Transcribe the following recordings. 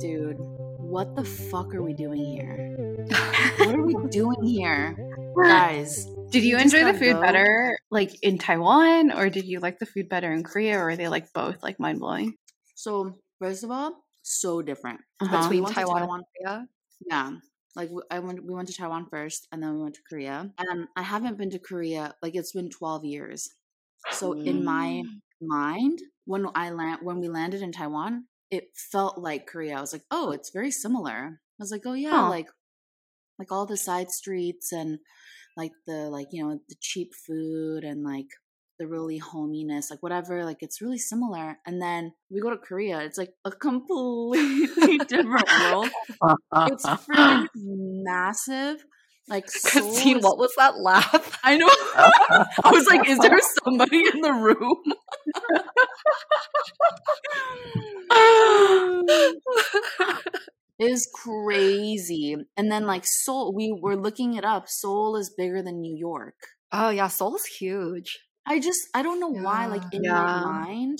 Dude, what the fuck are we doing here? what are we doing here? Guys, Did you enjoy the food go. better like in Taiwan or did you like the food better in Korea or are they like both like mind blowing? so first of all, so different. Uh-huh. We Between went Taiwan, Taiwan- and Korea. Yeah. Like I went we went to Taiwan first and then we went to Korea. And I haven't been to Korea like it's been 12 years. So in my Mm. mind, when I land when we landed in Taiwan, it felt like Korea. I was like, "Oh, it's very similar." I was like, "Oh yeah, Huh. like like all the side streets and like the like, you know, the cheap food and like the really hominess, like whatever, like it's really similar. And then we go to Korea, it's like a completely different world. It's freaking massive. Like Christine, is- what was that laugh? I know. I was like, is there somebody in the room? It is crazy. And then like Seoul, we were looking it up. Seoul is bigger than New York. oh yeah, Seoul is huge. I just I don't know why. Like in Yeah. my mind,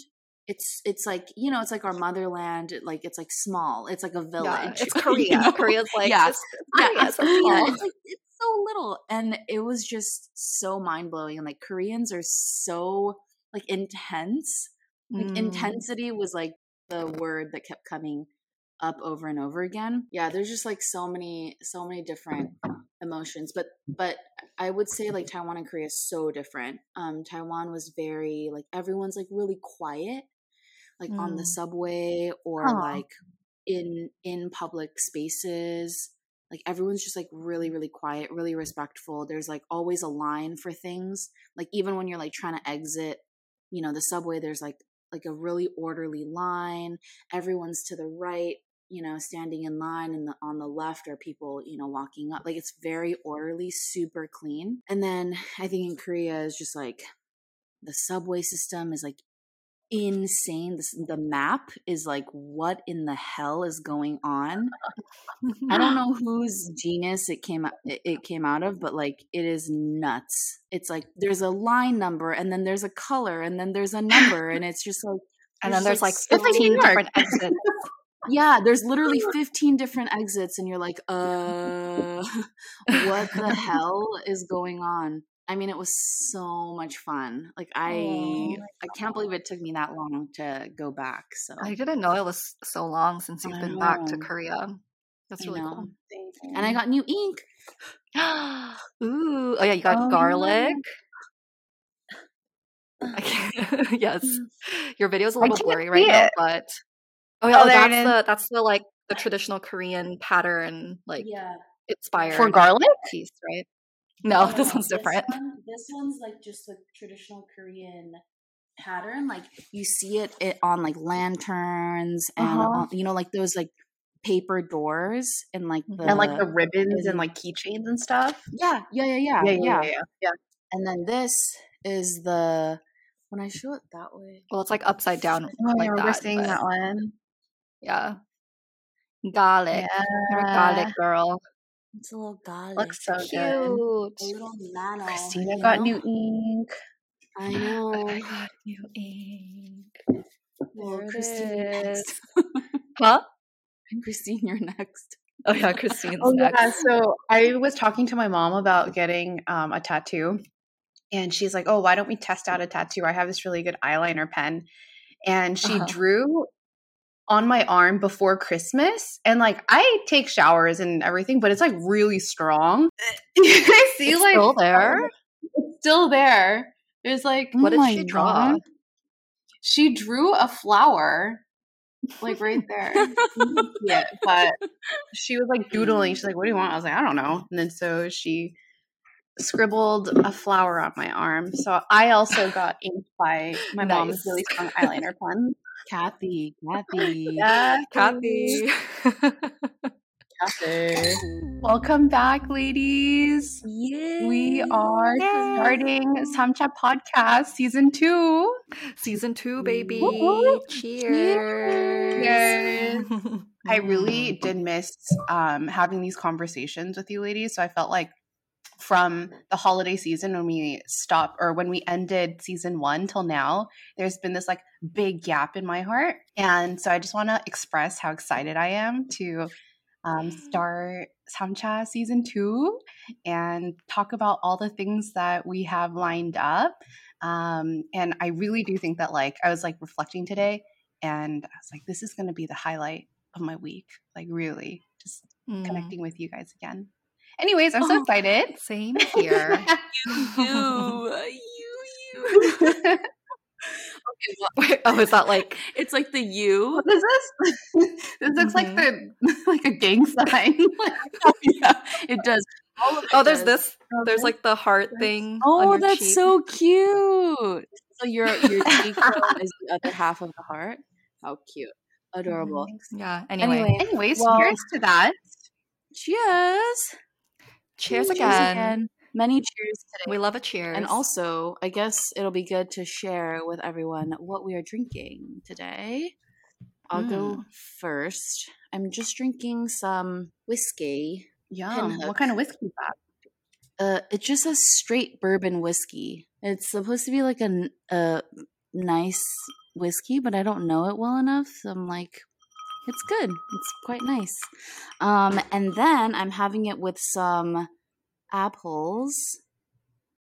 it's it's like you know it's like our motherland. Like it's like small. It's like a Yeah, village. it's you Korea. know? Korea's like Yeah. it's, it's yeah, it's, so yeah, it's like it's so little, and it was just so mind blowing. And like Koreans are so like intense. Like Mm. intensity was like the word that kept coming up over and over again. Yeah, there's just like so many so many different emotions, but but I would say like Taiwan and Korea is so different. Um Taiwan was very like everyone's like really quiet like on the Mm. subway or like in in public spaces. Like everyone's just like really really quiet, really respectful. There's like always a line for things. Like even when you're like trying to exit, you know, the subway there's like like a really orderly line. Everyone's to the right, you know, standing in line and the, on the left are people, you know, walking up. Like it's very orderly, super clean. And then I think in Korea is just like the subway system is like insane. This, the map is like, what in the hell is going on? I don't know whose genius it came it came out of, but like it is nuts. It's like there's a line number and then there's a color and then there's a number and it's just like and then there's like like, 15 New different exits. yeah, there's literally 15 different exits and you're like, uh what the hell is going on? I mean, it was so much fun. Like oh, I Oh I can't believe it took me that long to go back. So I didn't know it was so long since you've been back to. Korea. That's I really know. cool. And I got new ink. Ooh, oh yeah, you got Oh, garlic. Yes, your video is a little blurry right see now, but oh yeah, Oh, oh, that's the that's the like the traditional Korean pattern, like Yeah. inspired For garlic? piece, right? No, this one's different. One, this one's like just the traditional Korean pattern. Like you see it, it on like lanterns and Uh-huh. on, you know like those like paper doors and like the and like the ribbons and like keychains and stuff. yeah yeah yeah yeah yeah, yeah. yeah, yeah, yeah. And then this is the when I show it that way. Well, it's like upside down, Oh, I like remember that. seeing that one. Yeah, garlic. You're garlic girl. It's a little garlic. Looks so Cute. good. a little nano. Christina you got know? new ink. I know. I got new ink. Well, There Christine, you're next. Huh? Christine, you're next. Oh yeah, Christine's Oh next. yeah, so I was talking to my mom about getting um, a tattoo, and she's like, "Oh, why don't we test out a tattoo? I have this really good eyeliner pen," and she Uh-huh. drew on my arm before Christmas, and like I take showers and everything, but it's like really strong. Eh. I see It's like still there. Um, it's still there. There's like oh What oh did she draw? God. She drew a flower, like right there. yeah, but she was like doodling. She's like, "What do you want?" I was like, "I don't know." And then so she scribbled a flower on my arm. So I also got inked by my mom's really strong eyeliner pen. Kathy, Kathy. Yeah, Kathy. Kathy. Welcome back, ladies. We are Yay. starting Samcha Podcast season two. Season two, baby. Woo-hoo. Cheers. Cheers. I really Mm. did miss um, having these conversations with you ladies. So I felt like from the holiday season when we stopped or when we ended season one till now, there's been this like big gap in my heart. And so I just want to express how excited I am to um, start Samcha season two and talk about all the things that we have lined up. Um, and I really do think that, like, I was like reflecting today and I was like, this is going to be the highlight of my week. Like, really, just Mm. connecting with you guys again. Anyways, I'm so Oh. excited. Same here. you, you, you. okay, well, Wait, oh, is that like it's like the you. What is this? this looks like mm-hmm. the like a gang sign. Oh, yeah, it does. All oh, it Oh, there's does. this. There's like the heart thing. on Oh, your that's cheek. so cute. So your your cheekbone is the other half of the heart. How cute, adorable. Yeah. Anyway, Anyway, Anyways, Well- here's to that. cheers. Cheers again. Many cheers today. We love a cheers. And also, I guess it'll be good to share with everyone what we are drinking today. I'll go first. I'm just drinking some whiskey. Yum. Pinhook. What kind of whiskey is that? Uh, it just says straight bourbon whiskey. It's supposed to be like a, a nice whiskey, but I don't know it well enough. So I'm like, it's good. It's quite nice. Um, and then I'm having it with some apples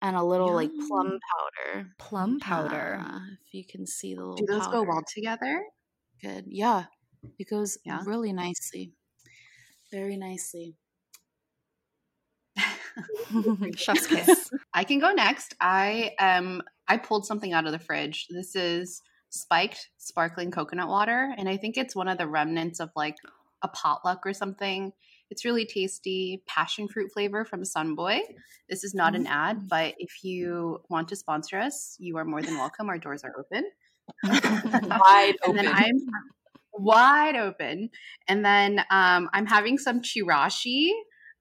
and a little like plum powder. plum powder. Uh, if you can see the little Do those go well together? Good. Yeah. It goes Yeah. really nicely. Very nicely. Chef's kiss. I can go next. I um I pulled something out of the fridge. This is spiked sparkling coconut water, and I think it's one of the remnants of like a potluck or something. It's really tasty, passion fruit flavor from Sunboy. This is not an ad, but if you want to sponsor us, you are more than welcome. Our doors are open. Wide and then open. I'm wide open. And then um, I'm having some chirashi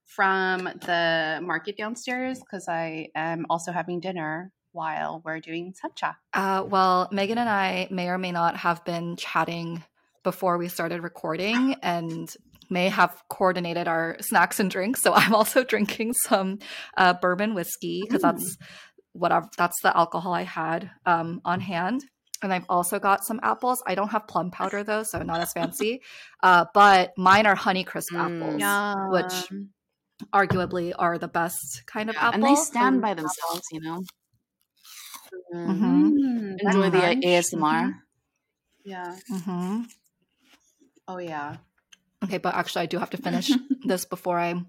from the market downstairs because I am also having dinner while we're doing Samcha. Uh, well, Megan and I may or may not have been chatting before we started recording and may have coordinated our snacks and drinks. So I'm also drinking some uh, bourbon whiskey because that's what I've, that's the alcohol I had um, on hand. And I've also got some apples. I don't have plum powder though, so not as fancy. Uh, but mine are Honeycrisp Mm. apples, which arguably are the best kind of apple. and they stand by themselves, you know. Mhm. Mm, that Enjoy the crunch. ASMR. Mhm. Yeah. Mhm. Oh yeah. Okay, but actually, I do have to finish this before I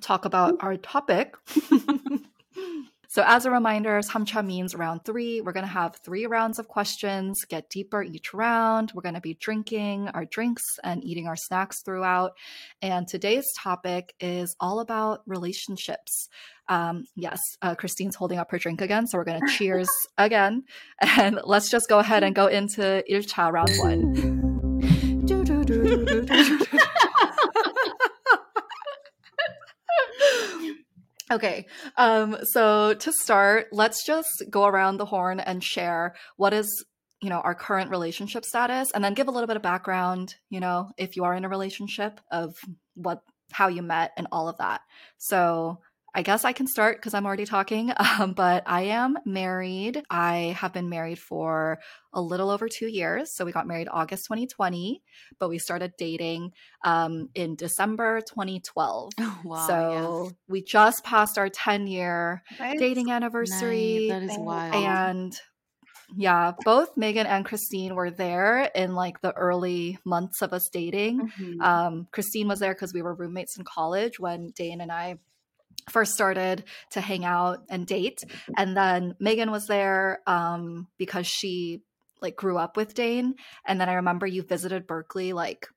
talk about our topic. so, as a reminder, Samcha means round three. We're going to have three rounds of questions, get deeper each round. We're going to be drinking our drinks and eating our snacks throughout. And today's topic is all about relationships. Um, yes, uh, Christine's holding up her drink again. So, we're going to cheers again. And let's just go ahead and go into Ilcha round one. Okay. Um, so to start, let's just go around the horn and share what is, you know, our current relationship status and then give a little bit of background, you know, if you are in a relationship of what how you met and all of that. So I guess I can start because I'm already talking. Um, but I am married. I have been married for a little over two years. So we got married August 2020, but we started dating um, in December 2012. Oh, wow. so we just passed our 10 year dating anniversary. Nice. That is wild. And yeah, both Megan and Christine were there in like the early months of us dating. Mhm. Um, Christine was there because we were roommates in college when Dane and I first started to hang out and date. And then Megan was there um, because she like grew up with Dane. And then I remember you visited Berkeley like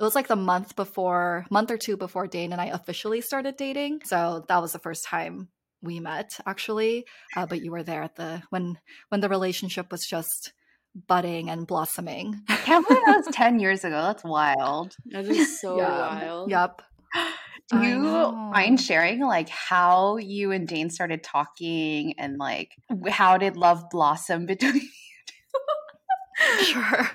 it was like the month before, month or two before Dane and I officially started dating. So that was the first time we met actually. Uh, but you were there at the when when the relationship was just budding and blossoming. I can't believe that was 10 years ago. That's wild. that is so Yeah. wild. Yep. Do you mind sharing like how you and Dane started talking and like how did love blossom between you? sure.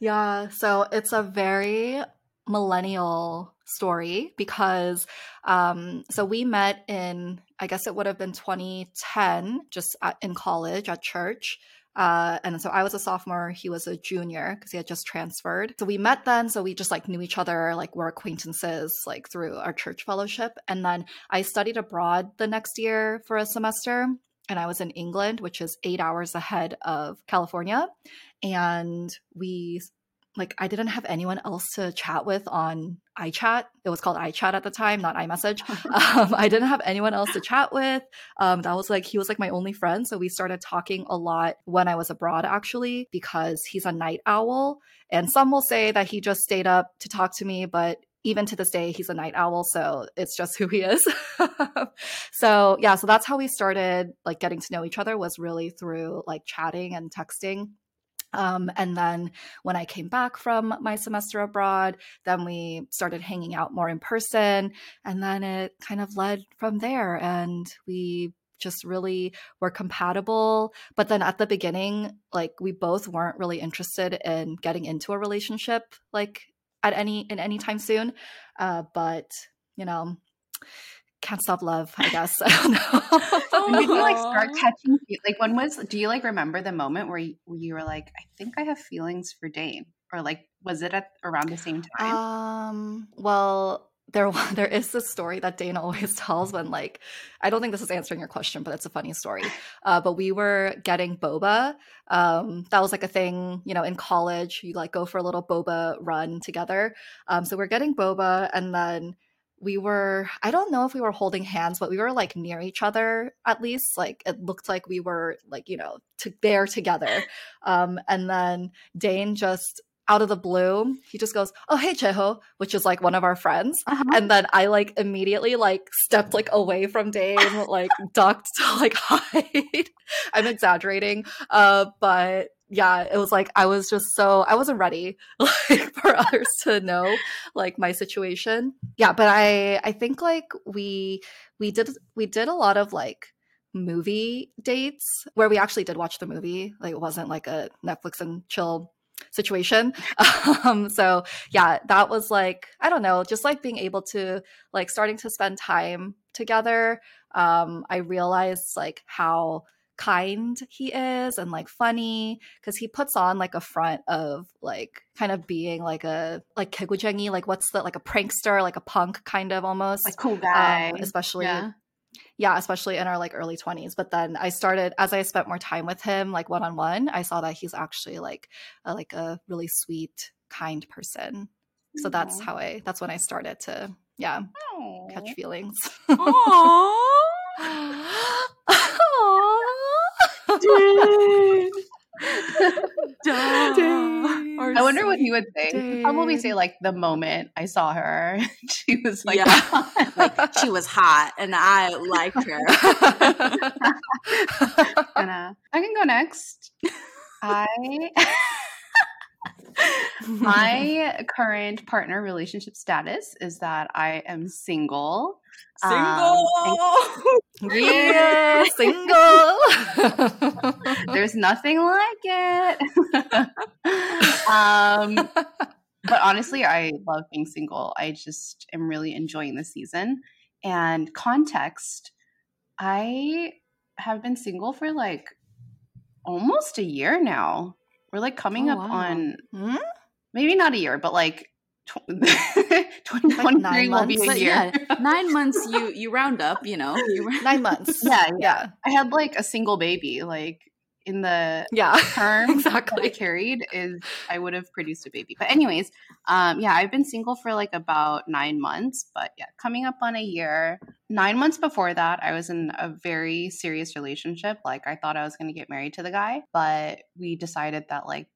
Yeah. So it's a very millennial story because um, so we met in I guess it would have been 2010, just at, in college at church. Uh, and so I was a sophomore, he was a junior because he had just transferred. So we met then. So we just like knew each other, like we're acquaintances, like through our church fellowship. And then I studied abroad the next year for a semester. And I was in England, which is eight hours ahead of California. And we like I didn't have anyone else to chat with on iChat. It was called iChat at the time, not iMessage. um, I didn't have anyone else to chat with. Um, that was like he was like my only friend, so we started talking a lot when I was abroad, actually, because he's a night owl, and some will say that he just stayed up to talk to me, but even to this day he's a night owl so it's just who he is so yeah so that's how we started like getting to know each other was really through like chatting and texting um, and then when I came back from my semester abroad, then we started hanging out more in person. And then it kind of led from there. And we just really were compatible. But then at the beginning, like we both weren't really interested in getting into a relationship, like at any in any time soon. Uh, but you know, can't stop love, I guess. I don't know. when did you like start catching like when was do you like remember the moment where you, where you were like, I think I have feelings for Dane? Or like was it at around the same time? Um well there there is this story that Dana always tells when like I don't think this is answering your question, but it's a funny story. Uh, but we were getting boba. Um, that was like a thing, you know, in college. You like go for a little boba run together. Um, so we're getting boba, and then we were i don't know if we were holding hands but we were like near each other at least like it looked like we were like you know to, there together. Um and then dane just out of the blue he just goes oh hey cheho which is like one of our friends. Uh-huh. and then i like immediately like stepped like away from dane like ducked to like hide. I'm exaggerating uh but yeah, it was like I was just so I wasn't ready like for others to know like my situation. Yeah, but I I think like we we did we did a lot of like movie dates where we actually did watch the movie. Like it wasn't like a Netflix and chill situation. Um so yeah, that was like I don't know, just like being able to like starting to spend time together. Um I realized like how kind he is and like funny because he puts on like a front of like kind of being like a like kegujengi like what's the like a prankster like a punk kind of almost like cool guy. um, especially yeah. yeah especially in our like early 20s but then i started as i spent more time with him like one-on-one i saw that he's actually like a, like a really sweet kind person. So that's how i that's when i started to yeah Aww. catch feelings Aww. I wonder what he would say. He'd probably say like the moment I saw her, she was like, yeah. like she was hot, and I liked her. and, uh, I can go next. I my current partner relationship status is that I am single. Single. Um, yeah, single. There's nothing like it. um, but honestly, I love being single. I just am really enjoying the season. And context, I have been single for like almost a year now. We're like coming oh, up wow. on hmm? maybe not a year, but like 2023 like will be a year. Yeah, nine months you you round up, you know. You nine months. Yeah, yeah. I had like a single baby. Like in the yeah term exactly carried is I would have produced a baby. But anyways, um, yeah, I've been single for like about nine months, but yeah, coming up on a year. Nine months before that, I was in a very serious relationship. Like I thought I was going to get married to the guy, but we decided that like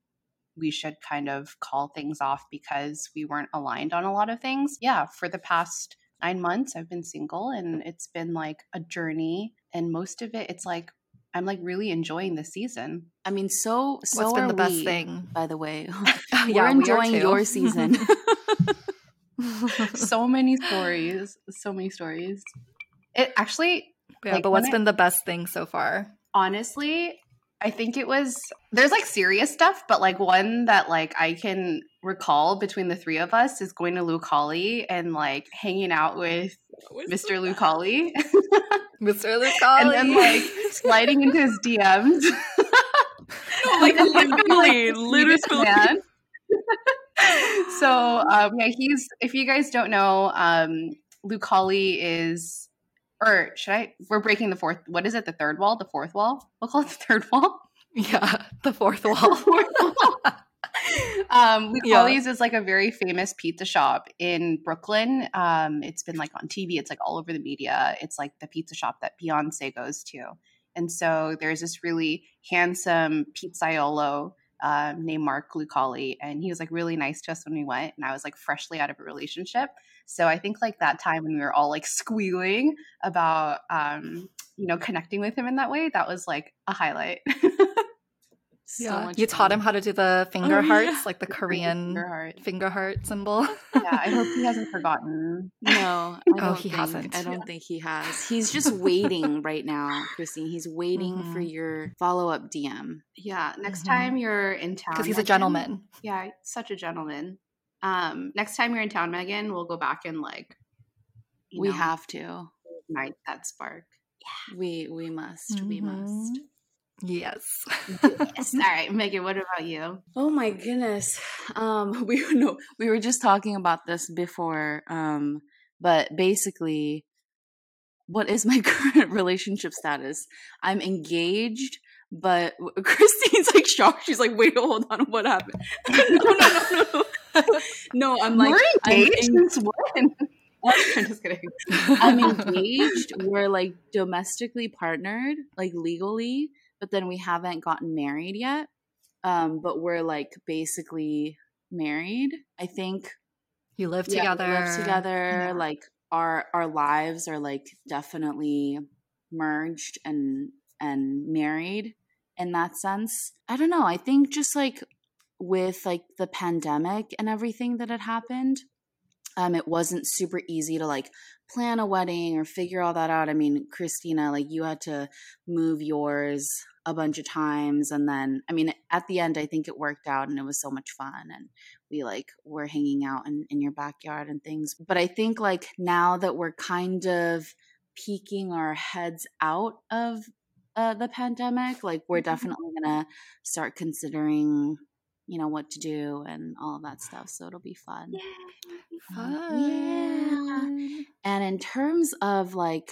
we should kind of call things off because we weren't aligned on a lot of things. Yeah, for the past nine months, I've been single and it's been like a journey. And most of it, it's like I'm like really enjoying the season. I mean, so so What's been the best we, thing, by the way. We're yeah, enjoying we your season. so many stories, so many stories. It actually, yeah. Like, but what's been the best thing so far? Honestly, I think it was there's like serious stuff, but like one that like I can recall between the three of us is going to Lucali and like hanging out with Mr. Lucali. Mr. Lucali. and then like sliding into his DMs. No, like literally, literally. Man. so um, yeah, he's if you guys don't know, um, Lucali is or should I we're breaking the fourth what is it, the third wall, the fourth wall? We'll call it the third wall. Yeah, the fourth wall. Um, Yeah. Lucali's is like a very famous pizza shop in Brooklyn. Um, it's been like on TV. It's like all over the media. It's like the pizza shop that Beyonce goes to. And so there's this really handsome pizzaiolo um, named Mark Lucali, and he was like really nice to us when we went. And I was like freshly out of a relationship, so I think like that time when we were all like squealing about um, you know connecting with him in that way, that was like a highlight. So yeah. much You taught him how to do the finger Oh, hearts, yeah. like the Korean Finger heart. finger heart symbol. Yeah, I hope he hasn't forgotten. No, I Oh, don't he think, hasn't. I don't think he has. He's just waiting right now, Christine. He's waiting for Mhm. your follow up DM. Yeah, next Mhm. time you're in town, Because he's a gentleman. Yeah, such a gentleman. Um, next time you're in town, Megan, we'll go back and like you we know, have to. ignite that spark. Yeah. We we must. We must. Yes. yes. All right, Megan. What about you? Oh my goodness. Um we no we were just talking about this before um but basically what is my current relationship status? I'm engaged but Christine's like shocked. She's like, "Wait, hold on. What happened?" no, no, no, no. No, I'm like You're I'm engaged en- since when? I'm just kidding. I'm engaged. We're like domestically partnered, like legally, but then we haven't gotten married yet. Um, but we're like basically married. I think You live Yeah, we together. live together. Yeah. Like our our lives are like definitely merged and and married in that sense. I don't know. I think just like with like the pandemic and everything that had happened, um, it wasn't super easy to like plan a wedding or figure all that out. I mean, Christina, like you had to move yours a bunch of times and then I mean at the end I think it worked out and it was so much fun and we like were hanging out in, in your backyard and things. But I think like now that we're kind of peeking our heads out of uh, the pandemic, like we're definitely gonna start considering, you know, what to do and all of that stuff. So it'll be fun. Fun. And in terms of like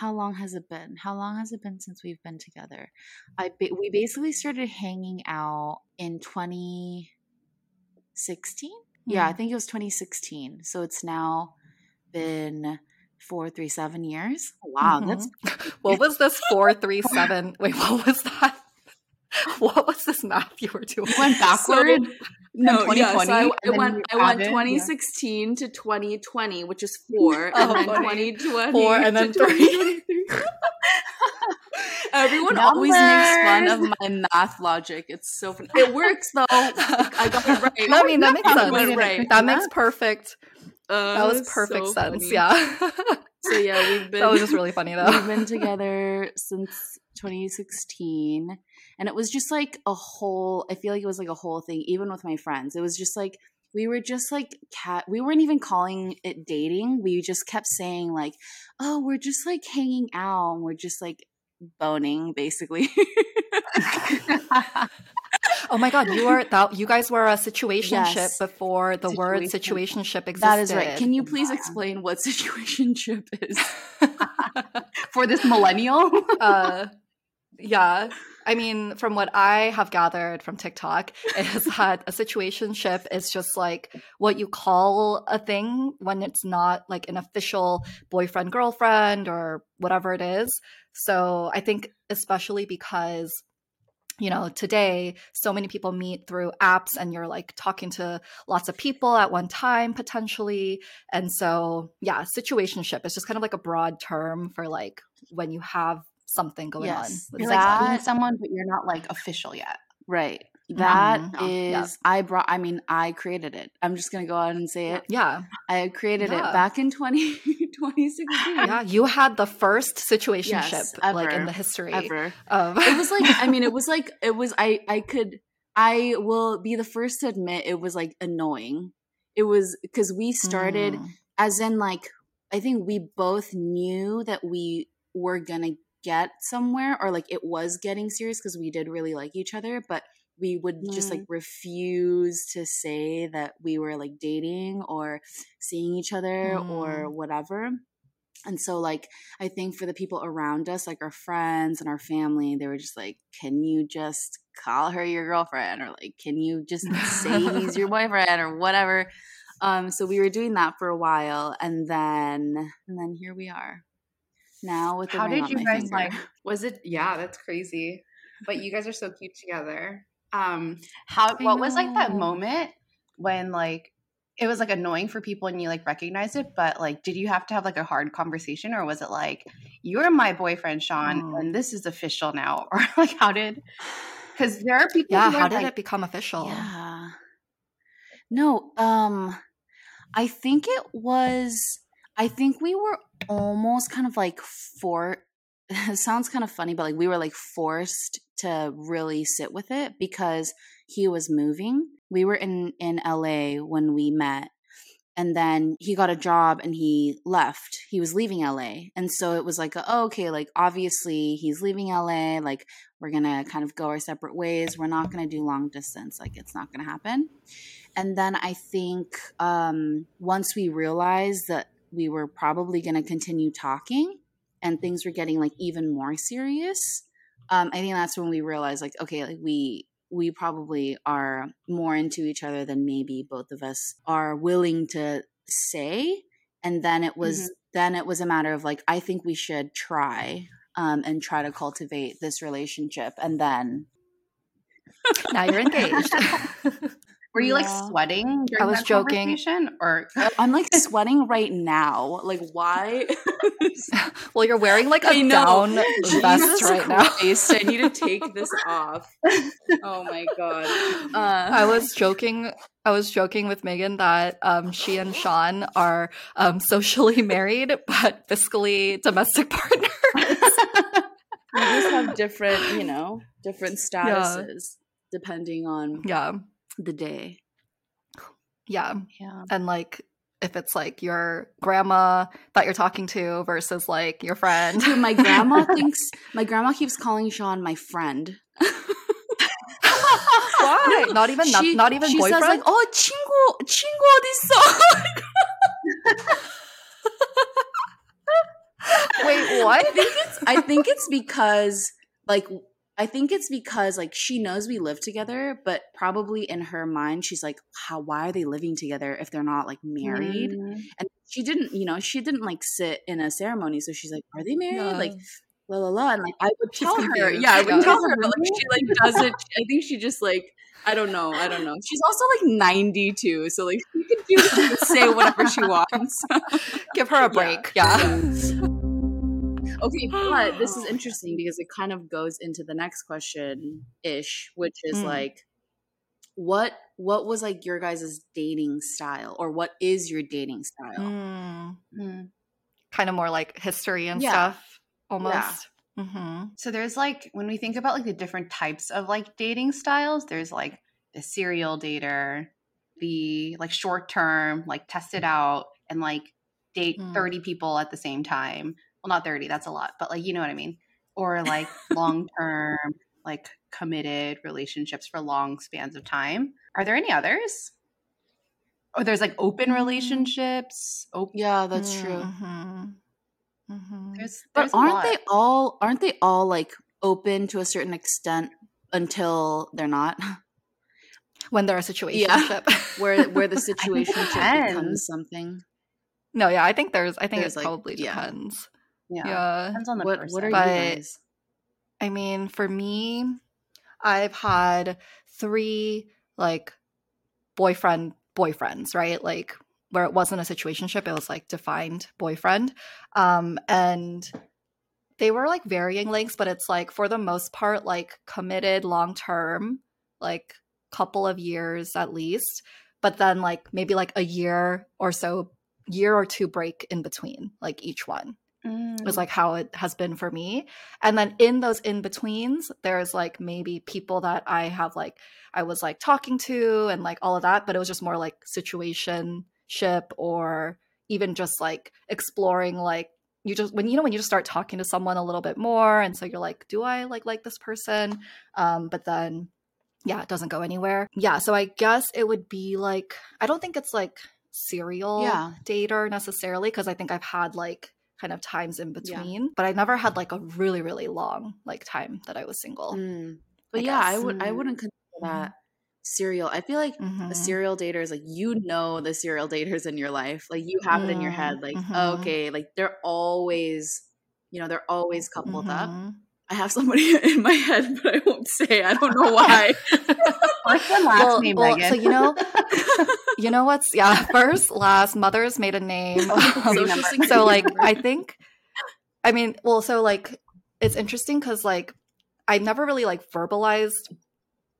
how long has it been? How long has it been since we've been together? I we basically started hanging out in 2016. Yeah, I Mm. think it was 2016. So it's now been four, three, seven years. Wow, that's Mhm. what was this four three seven? Wait, what was that? What was this math you were doing? Went backward. no, yeah. So I, I went, I went added, yeah. 2016 to 2020, which is four, Oh, and then funny. 2020 Four, and to then three. 2023. Everyone always makes fun of my math logic. It's so funny. It works though. I got it right. I mean, that makes sense. got right. That makes perfect. Uh, That was perfect so sense. funny. Yeah. So yeah, we've been that was just really funny though. We've been together since 2016. And it was just like a whole, I feel like it was like a whole thing, even with my friends. It was just like, we were just like cat, we weren't even calling it dating. We just kept saying, like, oh, we're just like hanging out. And we're just like boning, basically. Oh my god, you are that you guys were a situationship Yes. before the word Situation. situationship existed. that is right. Can you please explain what situationship is? For this millennial. uh yeah. I mean, from what I have gathered from TikTok, is that a situationship is just like what you call a thing when it's not like an official boyfriend girlfriend or whatever it is. So I think especially because you know today so many people meet through apps and you're like talking to lots of people at one time potentially and so yeah situationship is just kind of like a broad term for like when you have something going Yes. on You're That- like someone, but you're not like official yet. Right. That Mhm. is, Yeah. I brought. I mean, I created it. I'm just gonna go out and say it. Yeah. I created Yeah. it back in 20, 2016. Yeah. You had the first situationship Yes, like in the history Ever. of It was like. I mean, it was like. It was. I. I could. I will be the first to admit it was like annoying. It was because we started Mm. as in like I think we both knew that we were gonna get somewhere or like it was getting serious because we did really like each other, but we would just like refuse to say that we were like dating or seeing each other or whatever. And so like I think for the people around us, like our friends and our family, they were just like, Can you just call her your girlfriend? Or like, can you just say he's your boyfriend or whatever? Um, so we were doing that for a while, and then and then here we are now with the How ring did on you my guys finger. like? Was it? Yeah, that's crazy. But you guys are so cute together. Um, how? I What was like that moment when like it was like annoying for people and you like recognized it, but like, did you have to have like a hard conversation, or was it like you're my boyfriend, Sean, Mm. and this is official now, or like how did? Because there are people. Yeah, who how are, did like, it become official? Yeah. No, um I think it was I think we were almost kind of like for it sounds kind of funny, but like we were like forced to really sit with it because he was moving. We were in in LA when we met and then he got a job and he left. He was leaving LA. And so it was like, oh, okay, like obviously he's leaving LA, like we're going to kind of go our separate ways. We're not going to do long distance. Like it's not going to happen. And then I think um, once we realized that we were probably going to continue talking and things were getting like even more serious, um, I think that's when we realized like, okay, like we we probably are more into each other than maybe both of us are willing to say. And then it was then it was a matter of like, I think we should try um, and try to cultivate this relationship. And then Now you're engaged. Were you like sweating? During I was that joking. conversation? or I'm like sweating right now. Like why? well, you're wearing like a I know. down vest Jesus right now. I need to take this off. Oh my god. Uh, I was joking. I was joking with Megan that um, she and Sean are um, socially married but fiscally domestic partners. we just have different, you know, different statuses depending on yeah, the day. Yeah. Yeah. And like if it's like your grandma that you're talking to versus like your friend. Dude, my grandma thinks my grandma keeps calling Sean my friend. Why? Not even she, not, not, even she boyfriend. Says like, oh, 친구 친구 어딨어? Wait, what? I think it's I think it's because like I think it's because like she knows we live together, but probably in her mind she's like, "How? Why are they living together if they're not like married?" Mm. And she didn't, you know, she didn't like sit in a ceremony, so she's like, "Are they married?" Yeah. Like, la la la, and like I would She's tell her, yeah, I would tell her, but like she like doesn't. I think she just like. I don't know. I don't know. She's also like 92, so like she can do she can say whatever she wants. Give her a break. Yeah. Okay, but this is interesting because it kind of goes into the next question ish, which is Mm. like what what was like your guys' dating style or what is your dating style? Mm, Mm. kind of more like history and Yeah. stuff, almost. hmm So there's like when we think about like the different types of like dating styles, there's like the serial dater, the like short term, like test it out and like date Mm. 30 people at the same time. Well, not 30, that's a lot, but like you know what I mean. Or like long term, like committed relationships for long spans of time. Are there any others? Or there's like open Mm. relationships. Open. Yeah, that's true. hmm hmm There's, But there's a aren't they all aren't they all like open to a certain extent until they're not? When they're a situationship. Where where the situation becomes something. no, yeah, I think there's. I think There's, it like- probably yeah. depends. Yeah. Yeah. Depends on the What person. what are But- you guys? I mean, for me, I've had three like boyfriend boyfriends, right? Like where it wasn't a situationship, it was like defined boyfriend. Um and they were like varying lengths, but it's like for the most part like committed long term, like couple of years at least, but then like maybe like a year or so, year or two break in between, like each one. Mm. Is like how it has been for me. And then in those in betweens, there's like maybe people that I have like I was like talking to and like all of that, but it was just more like situation ship or even just like exploring like you just when you know when you just start talking to someone a little bit more and so you're like do i like like this person um but then yeah it doesn't go anywhere yeah so i guess it would be like i don't think it's like serial Yeah. dater necessarily because i think i've had like kind of times in Yeah. between but i never had like a really really long like time that i was single Mm. But I yeah, I would I Mm. wouldn't consider that serial. I feel like a Mhm. serial dater is like you know the serial daters in your life. Like you have it in your head. Like mhm. okay, like they're always, you know, they're always coupled up. I have somebody in my head, but I won't say. I don't know why. First and last Well- name, well, Megan. so you know you know what's yeah first last mother's maiden name Oh, Um, Social Social security so like i think i mean well so like it's interesting because like i never really like verbalized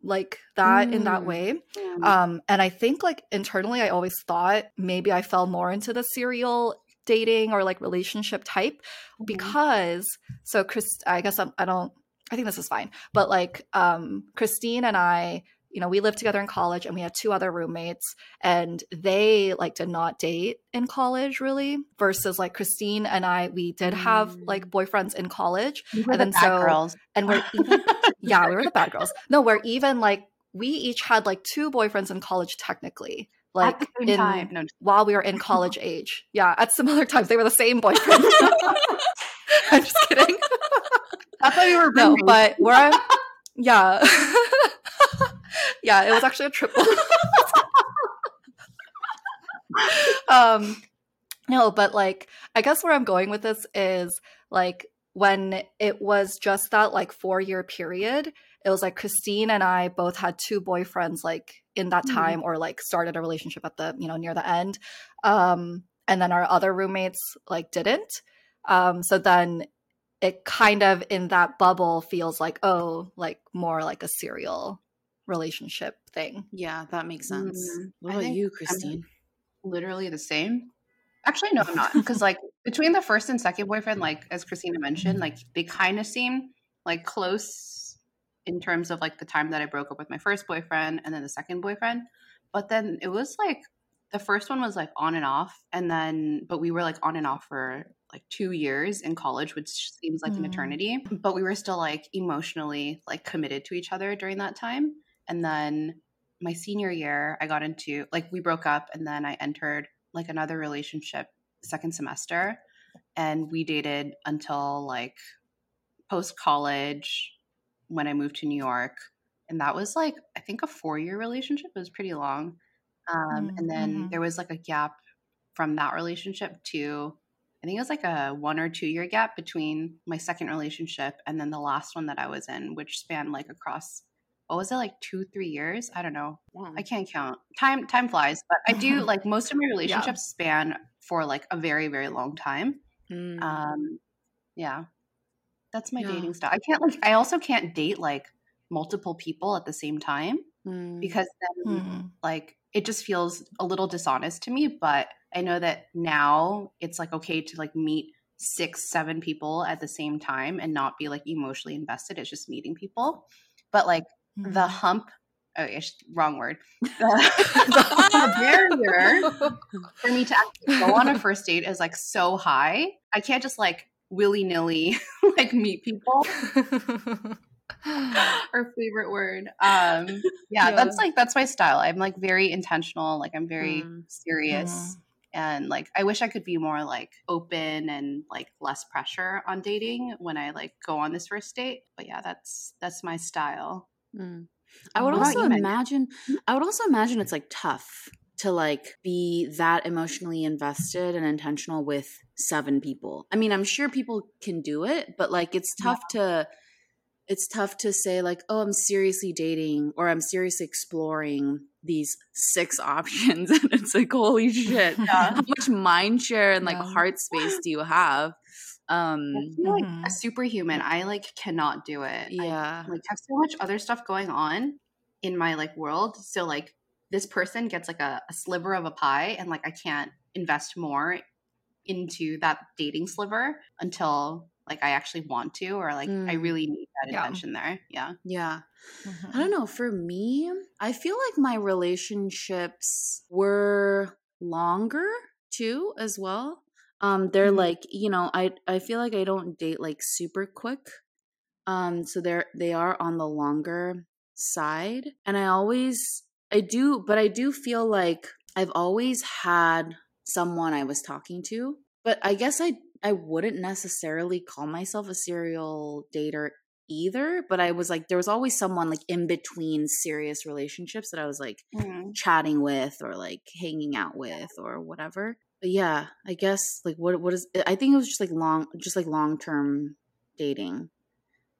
like that in that Mm. way Mm. um and i think like internally i always thought maybe i fell more into the serial dating or like relationship type Mm-hmm. because so chris i guess I'm, i don't i think this is fine but like um christine and i you know we lived together in college and we had two other roommates and they like did not date in college really versus like christine and i we did have like boyfriends in college were and the then bad so- girls. and we're even yeah we were the bad girls no we're even like we each had like two boyfriends in college technically like At the same in time. No, while we were in college age. Yeah at similar times. They were the same boyfriend. I'm just kidding. That's why we were no but where i'm yeah. Yeah it was actually a triple. Um no but like i guess where i'm going with this is like when it was just that like four year period it was like christine and i both had two boyfriends like in that Mhm. time or like started a relationship at the you know near the end um and then our other roommates like didn't um so then it kind of in that bubble feels like oh like more like a serial relationship thing yeah, that makes sense. Mm. What I about think you, I'm Christine? literally the same. Actually, no, I'm not. Because like between the first and second boyfriend, like as Christina mentioned, like they kind of seem like close in terms of like the time that I broke up with my first boyfriend and then the second boyfriend. But then it was like the first one was like on and off, and then but we were like on and off for like two years in college, which seems like an Mm. eternity. But we were still like emotionally like committed to each other during that time. And then my senior year, I got into like we broke up, and then I entered like another relationship second semester, and we dated until like post college when I moved to New York, and that was like I think a four year relationship. It was pretty long, um, and then Mhm. there was like a gap from that relationship to I think it was like a one or two year gap between my second relationship and then the last one that I was in, which spanned like across what was it like two three years? I don't know. I can't count. Time time flies, but I do like most of my relationships span for like a very very long time. Mm. Um, yeah, that's my Yeah. dating style. I can't like. I also can't date like multiple people at the same time Mm. because then Hmm. like it just feels a little dishonest to me. But I know that now it's like okay to like meet six seven people at the same time and not be like emotionally invested. It's just meeting people. But like Mm-hmm. the hump. Oh, yeah, sh- wrong word. The, the barrier for me to actually go on a first date is like so high. I can't just like willy nilly like meet people. Our favorite word. Um, yeah, Yeah. that's like that's my style. I'm like very intentional. Like I'm very Mm. serious. And like I wish I could be more like open and like less pressure on dating when I like go on this first date. But yeah, that's that's my style. Mm. I would also you, imagine I would also imagine it's like tough to like be that emotionally invested and intentional with seven people. I mean, I'm sure people can do it, but like it's tough to it's tough to say like, "Oh, I'm seriously dating or I'm seriously exploring these six options." and it's like, "Holy shit. How much mind share and like Yeah. heart space do you have?" Um I feel like Mhm. a superhuman. I like cannot do it. I yeah. like have so much other stuff going on in my like world. So like this person gets like a, a sliver of a pie and like I can't invest more into that dating sliver until like I actually want to or like I Mm. really need that Yeah. attention there. Yeah. Yeah. Mhm. I don't know. For me, I feel like my relationships were longer too, as well. Um, they're Mhm. like, you know, I I feel like I don't date like super quick. Um, so they're they are on the longer side. And I always I do, but I do feel like I've always had someone I was talking to. But I guess I I wouldn't necessarily call myself a serial dater either, but I was like there was always someone like in between serious relationships that I was like chatting with or like hanging out with or whatever. But yeah, I guess like what what is I think it was just like long just like long-term dating.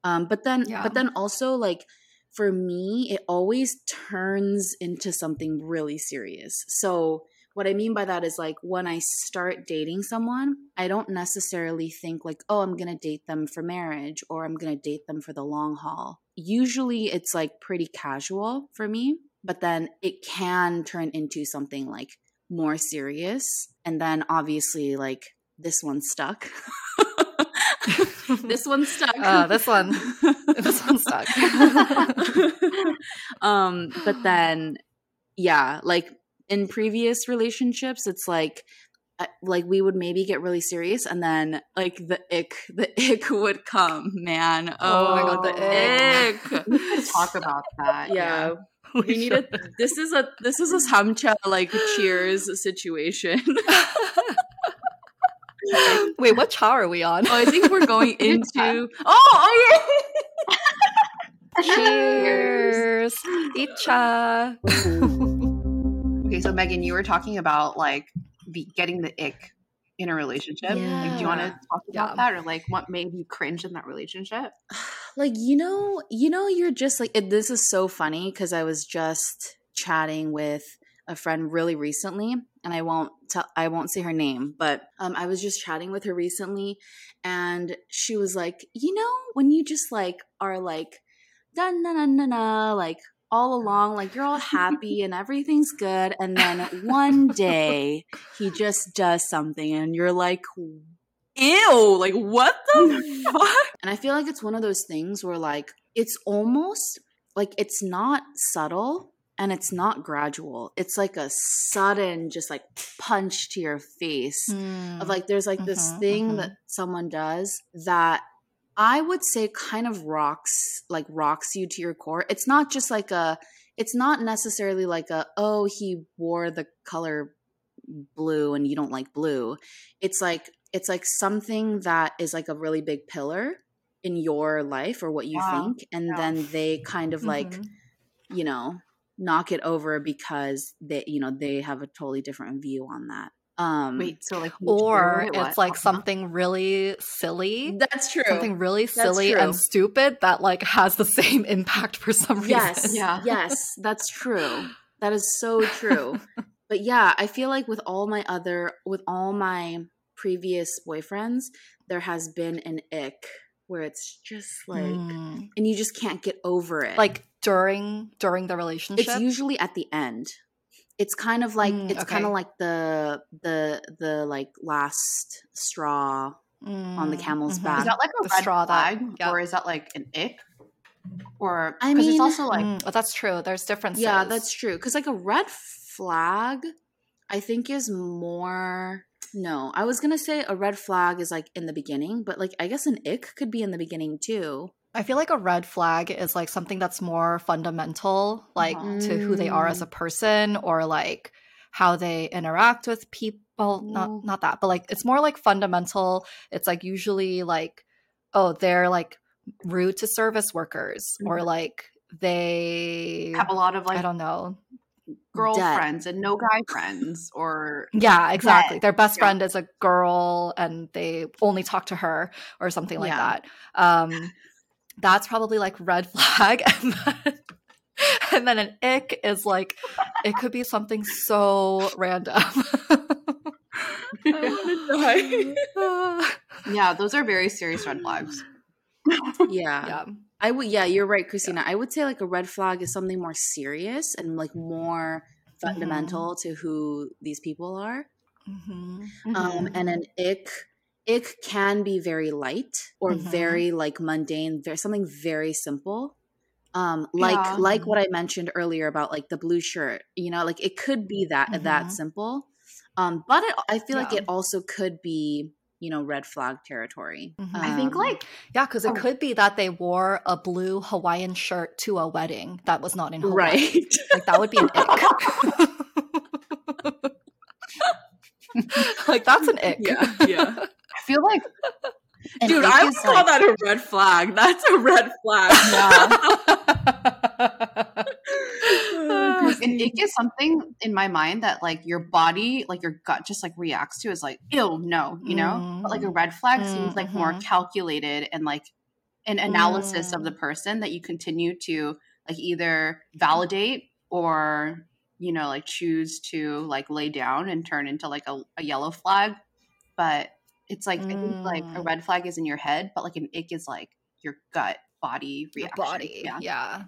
Um but then Yeah. but then also like for me it always turns into something really serious. So what I mean by that is like when I start dating someone, I don't necessarily think like, oh, I'm going to date them for marriage or I'm going to date them for the long haul. Usually it's like pretty casual for me, but then it can turn into something like more serious. And then obviously, like, this one stuck. this one stuck. Uh, this one, this one stuck. um, but then, yeah, like in previous relationships, it's like, uh, like we would maybe get really serious, and then like the ick, the ick would come, man. Oh, Oh my God, the ick. We could talk about that. yeah, we need a. This is a this is a samcha like cheers situation. Wait, what cha are we on? oh, I think we're going into. Oh, oh yeah. Cheers. Icha. Okay, so Megan, you were talking about like the getting the ick in a relationship. Like, do you want to talk about Yeah. that, or like what made you cringe in that relationship? like you know you know you're just like it, this is so funny because i was just chatting with a friend really recently and i won't tell i won't say her name but um i was just chatting with her recently and she was like you know when you just like are like da na na na na like all along like you're all happy and everything's good and then one day he just does something and you're like ew like what the fuck? And i feel like it's one of those things where like it's almost like it's not subtle and it's not gradual it's like a sudden just like punch to your face Hmm. of like there's like this Mhm, thing mhm. that someone does that I would say kind of rocks like rocks you to your core. It's not just like a it's not necessarily like a oh he wore the color blue and you don't like blue. It's like it's like something that is like a really big pillar in your life or what you Wow. think and Yeah. then they kind of like Mhm. you know knock it over because they you know they have a totally different view on that. Um Wait, so like, or what? it's like Uh-huh. something really silly That's true. something really That's silly true. and stupid that like has the same impact for some reason Yes. Yeah. Yes, that's true. That is so true. but yeah, I feel like with all my other with all my previous boyfriends, there has been an ick where it's just like Mm. and you just can't get over it. like during during the relationship it's usually at the end. It's kind of like Mm, it's kind of like the the the like last straw on the Mm, camel's mhm. back. Is that like a The red straw that- flag, yeah. or is that like an ick? Or I because it's also like Mm, oh, that's true there's differences Yeah, that's true. Because like a red flag, I think is more. No, I was gonna say a red flag is like in the beginning, but like I guess an ick could be in the beginning too. I feel like a red flag is like something that's more fundamental, like Uh-huh. to who they are as a person or like how they interact with people. Mm. Not not that, but like it's more like fundamental. It's like usually like, oh, they're like rude to service workers or like they have a lot of like I don't know. girlfriends and no guy friends, or Yeah, exactly. Yes, Their best yeah. friend is a girl and they only talk to her or something like Yeah. that. Um that's probably like red flag and then, and then an ick is like it could be something so random. yeah, those are very serious red flags. Yeah. yeah. I would yeah, you're right, Christina. I would say like a red flag is something more serious and like more fundamental to who these people are. Mhm. Um and an ick ick can be very light or Mhm. very like mundane, very something very simple. Um like Yeah. like what I mentioned earlier about like the blue shirt, you know, like it could be that Mhm. that simple. Um but it, I feel like it also could be, you know, red flag territory. Mhm. I think Um, like Yeah, because it Oh. could be that they wore a blue Hawaiian shirt to a wedding that was not in Hawaii. right. Like that would be an ick. like that's an ick. yeah, yeah. I feel like Dude, I would call like- that a red flag. That's a red flag. Like, an ick is something in my mind that like your body, like your gut, just like reacts to is like, ew, no, you know. But like a red flag seems like more Mhm. calculated and like an analysis of the person that you continue to like either validate or you know like choose to like lay down and turn into like a, a yellow flag. But it's like I think like a Mm. red flag is in your head, but like an ick is like your gut body reaction. body. Yeah. Yeah.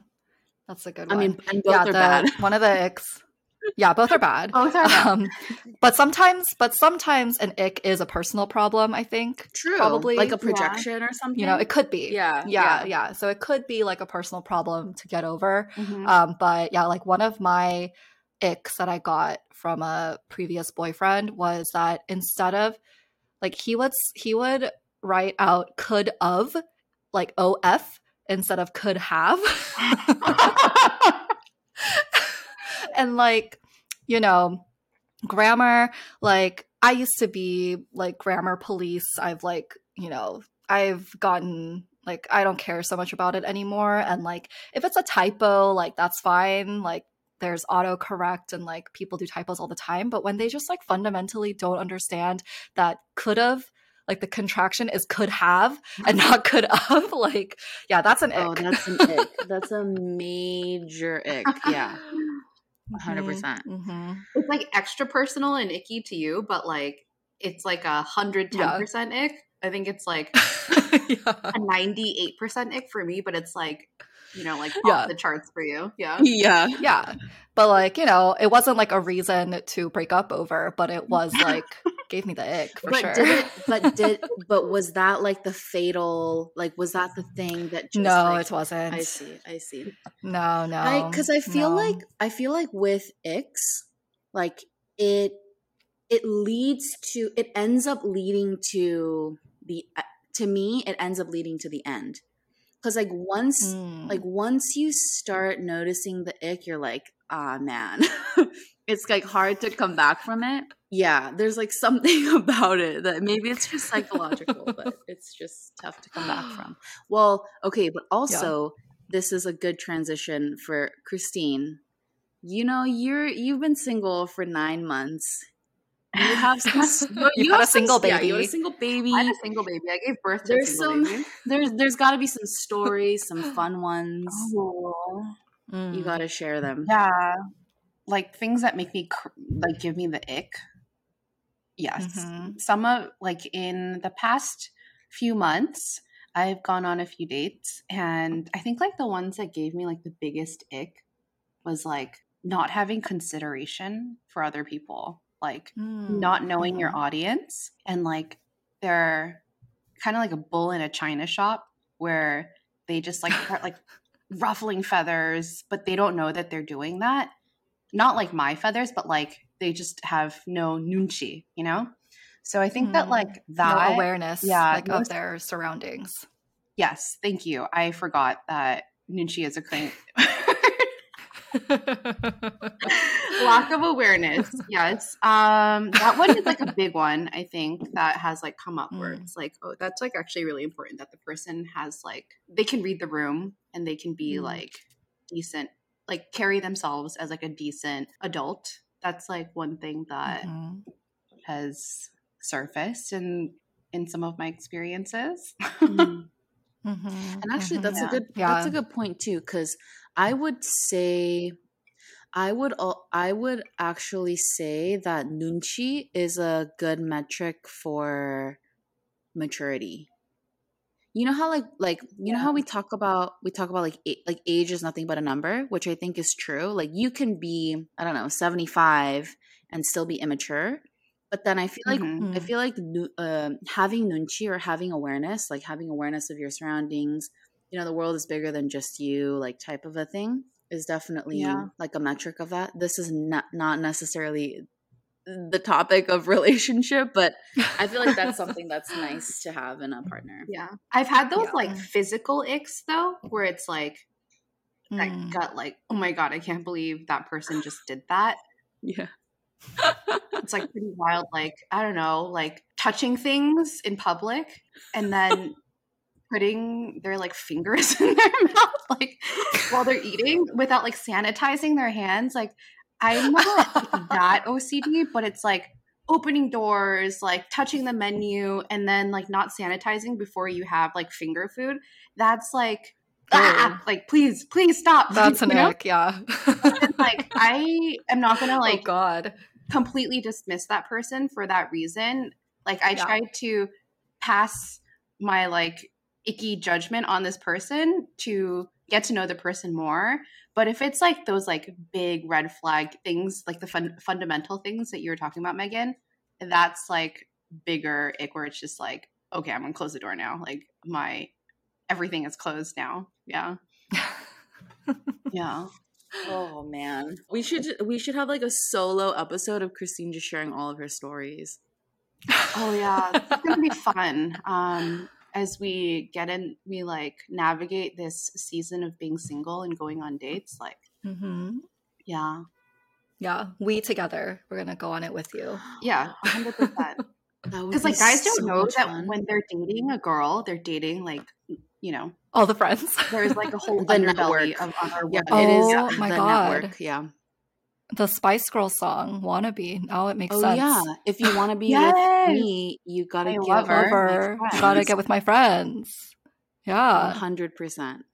That's a good I one. mean, and both yeah, are the, bad. one of the icks. Yeah, both are bad. Both are bad. Um, but sometimes, but sometimes an ick is a personal problem. I think True. probably, like a yeah. projection or something. you know it could be. Yeah, yeah, yeah. yeah. So it could be like a personal problem to get over. Mhm. Um, but yeah, like one of my icks that I got from a previous boyfriend was that instead of like he would he would write out could of like of instead of could have. and like you know grammar like i used to be like grammar police. I've like you know i've gotten like i don't care so much about it anymore. And like if it's a typo like that's fine. Like there's autocorrect and like people do typos all the time but when they just like fundamentally don't understand that could have like the contraction is could have and not could have like yeah that's an ick Oh, that's an ick. That's a major ick. Yeah, hundred percent. hmm it's like extra personal and icky to you, but like it's like a hundred ten percent ick. I think it's like yeah. a ninety eight percent ick for me, but it's like you know like off Yeah. the charts for you. Yeah. Yeah. yeah but like you know it wasn't like a reason to break up over but it was like gave me the ick for but sure did it? But did? But was that like the fatal? Like, was that the thing that? Just, no like, it wasn't I see. I see. no no because I, feel no. like I feel like with icks, like it it leads to it ends up leading to the to me it ends up leading to the end because like once Mm. like once you start noticing the ick you're like ah man. It's like hard to come back from it. Yeah there's like something about it that maybe it's just psychological but it's just tough to come back from. Well okay but also this is a good transition for christine. You know you're you've been single for nine months you have some You had have a single some- yeah, you had a single baby I had a single baby. I gave birth to There's a single some- baby. there's there's got to be some stories some fun ones Oh. Mm. you got to share them Yeah. Like things that make me cr- like give me the ick. Yes. Mhm. Some of like in the past few months, I've gone on a few dates and I think like the ones that gave me like the biggest ick was like not having consideration for other people. Like Mm. not knowing your Mhm. audience and like they're kind of like a bull in a china shop where they just like start like ruffling feathers but they don't know that they're doing that not like my feathers but like they just have no nunchi you know so i think that Mm. like no that awareness yeah, like no of their surroundings yes thank you i forgot that nunchi is a thing lack of awareness yes um that one is like a big one i think that has like come up where Mm. it's like oh that's like actually really important that the person has like they can read the room and they can be Mm. like decent like carry themselves as like a decent adult that's like one thing that Mhm. has surfaced in in some of my experiences Mhm. Mhm. And actually, that's Yeah. a good Yeah. that's a good point too. Because I would say, I would I would actually say that nunchi is a good metric for maturity. you know how like like you know how we talk about we talk about like like age is nothing but a number which i think is true like you can be i don't know 75 and still be immature but then i feel like Mhm. i feel like um having nunchi or having awareness like having awareness of your surroundings you know the world is bigger than just you like type of a thing is definitely Yeah. like a metric of that this is not not necessarily the topic of relationship but i feel like that's something that's nice to have in a partner Yeah. I've had those Yeah. like physical icks though, where it's like that Mm. gut like, oh my god, I can't believe that person just did that. yeah It's like pretty wild, like, I don't know, like touching things in public and then putting their like fingers in their mouth like while they're eating without like sanitizing their hands. Like I'm not that OCD, but it's like opening doors, like touching the menu, and then like not sanitizing before you have like finger food. That's like ah, like please, please stop. That's an ick, yeah. And, like I am not gonna oh like God. completely dismiss that person for that reason. Like I Yeah. tried to pass my like icky judgment on this person to get to know the person more. But if it's like those like big red flag things, like the fun- fundamental things that you were talking about, Megan, that's like bigger ick where it's just like, okay, I'm gonna close the door now. Like my everything is closed now. Yeah. Yeah. Oh man, we should we should have like a solo episode of Christine just sharing all of her stories. Oh yeah, it's gonna be fun. Um, as we get in, we like navigate this season of being single and going on dates. Like, mm-hmm. yeah, Yeah, we together. We're gonna go on it with you. yeah, hundred percent. Because Because like guys don't know that when they're dating a girl, they're dating like you know, All the friends. there's like a whole The underbelly network. of other yeah, women. it is Oh, my the God. network. Yeah. The Spice Girl song, "Wannabe." Now it makes Oh sense. yeah. If you want to be Yes. with me, you gotta I get love her. with Lover, my gotta friends. get with my friends. Yeah, hundred percent.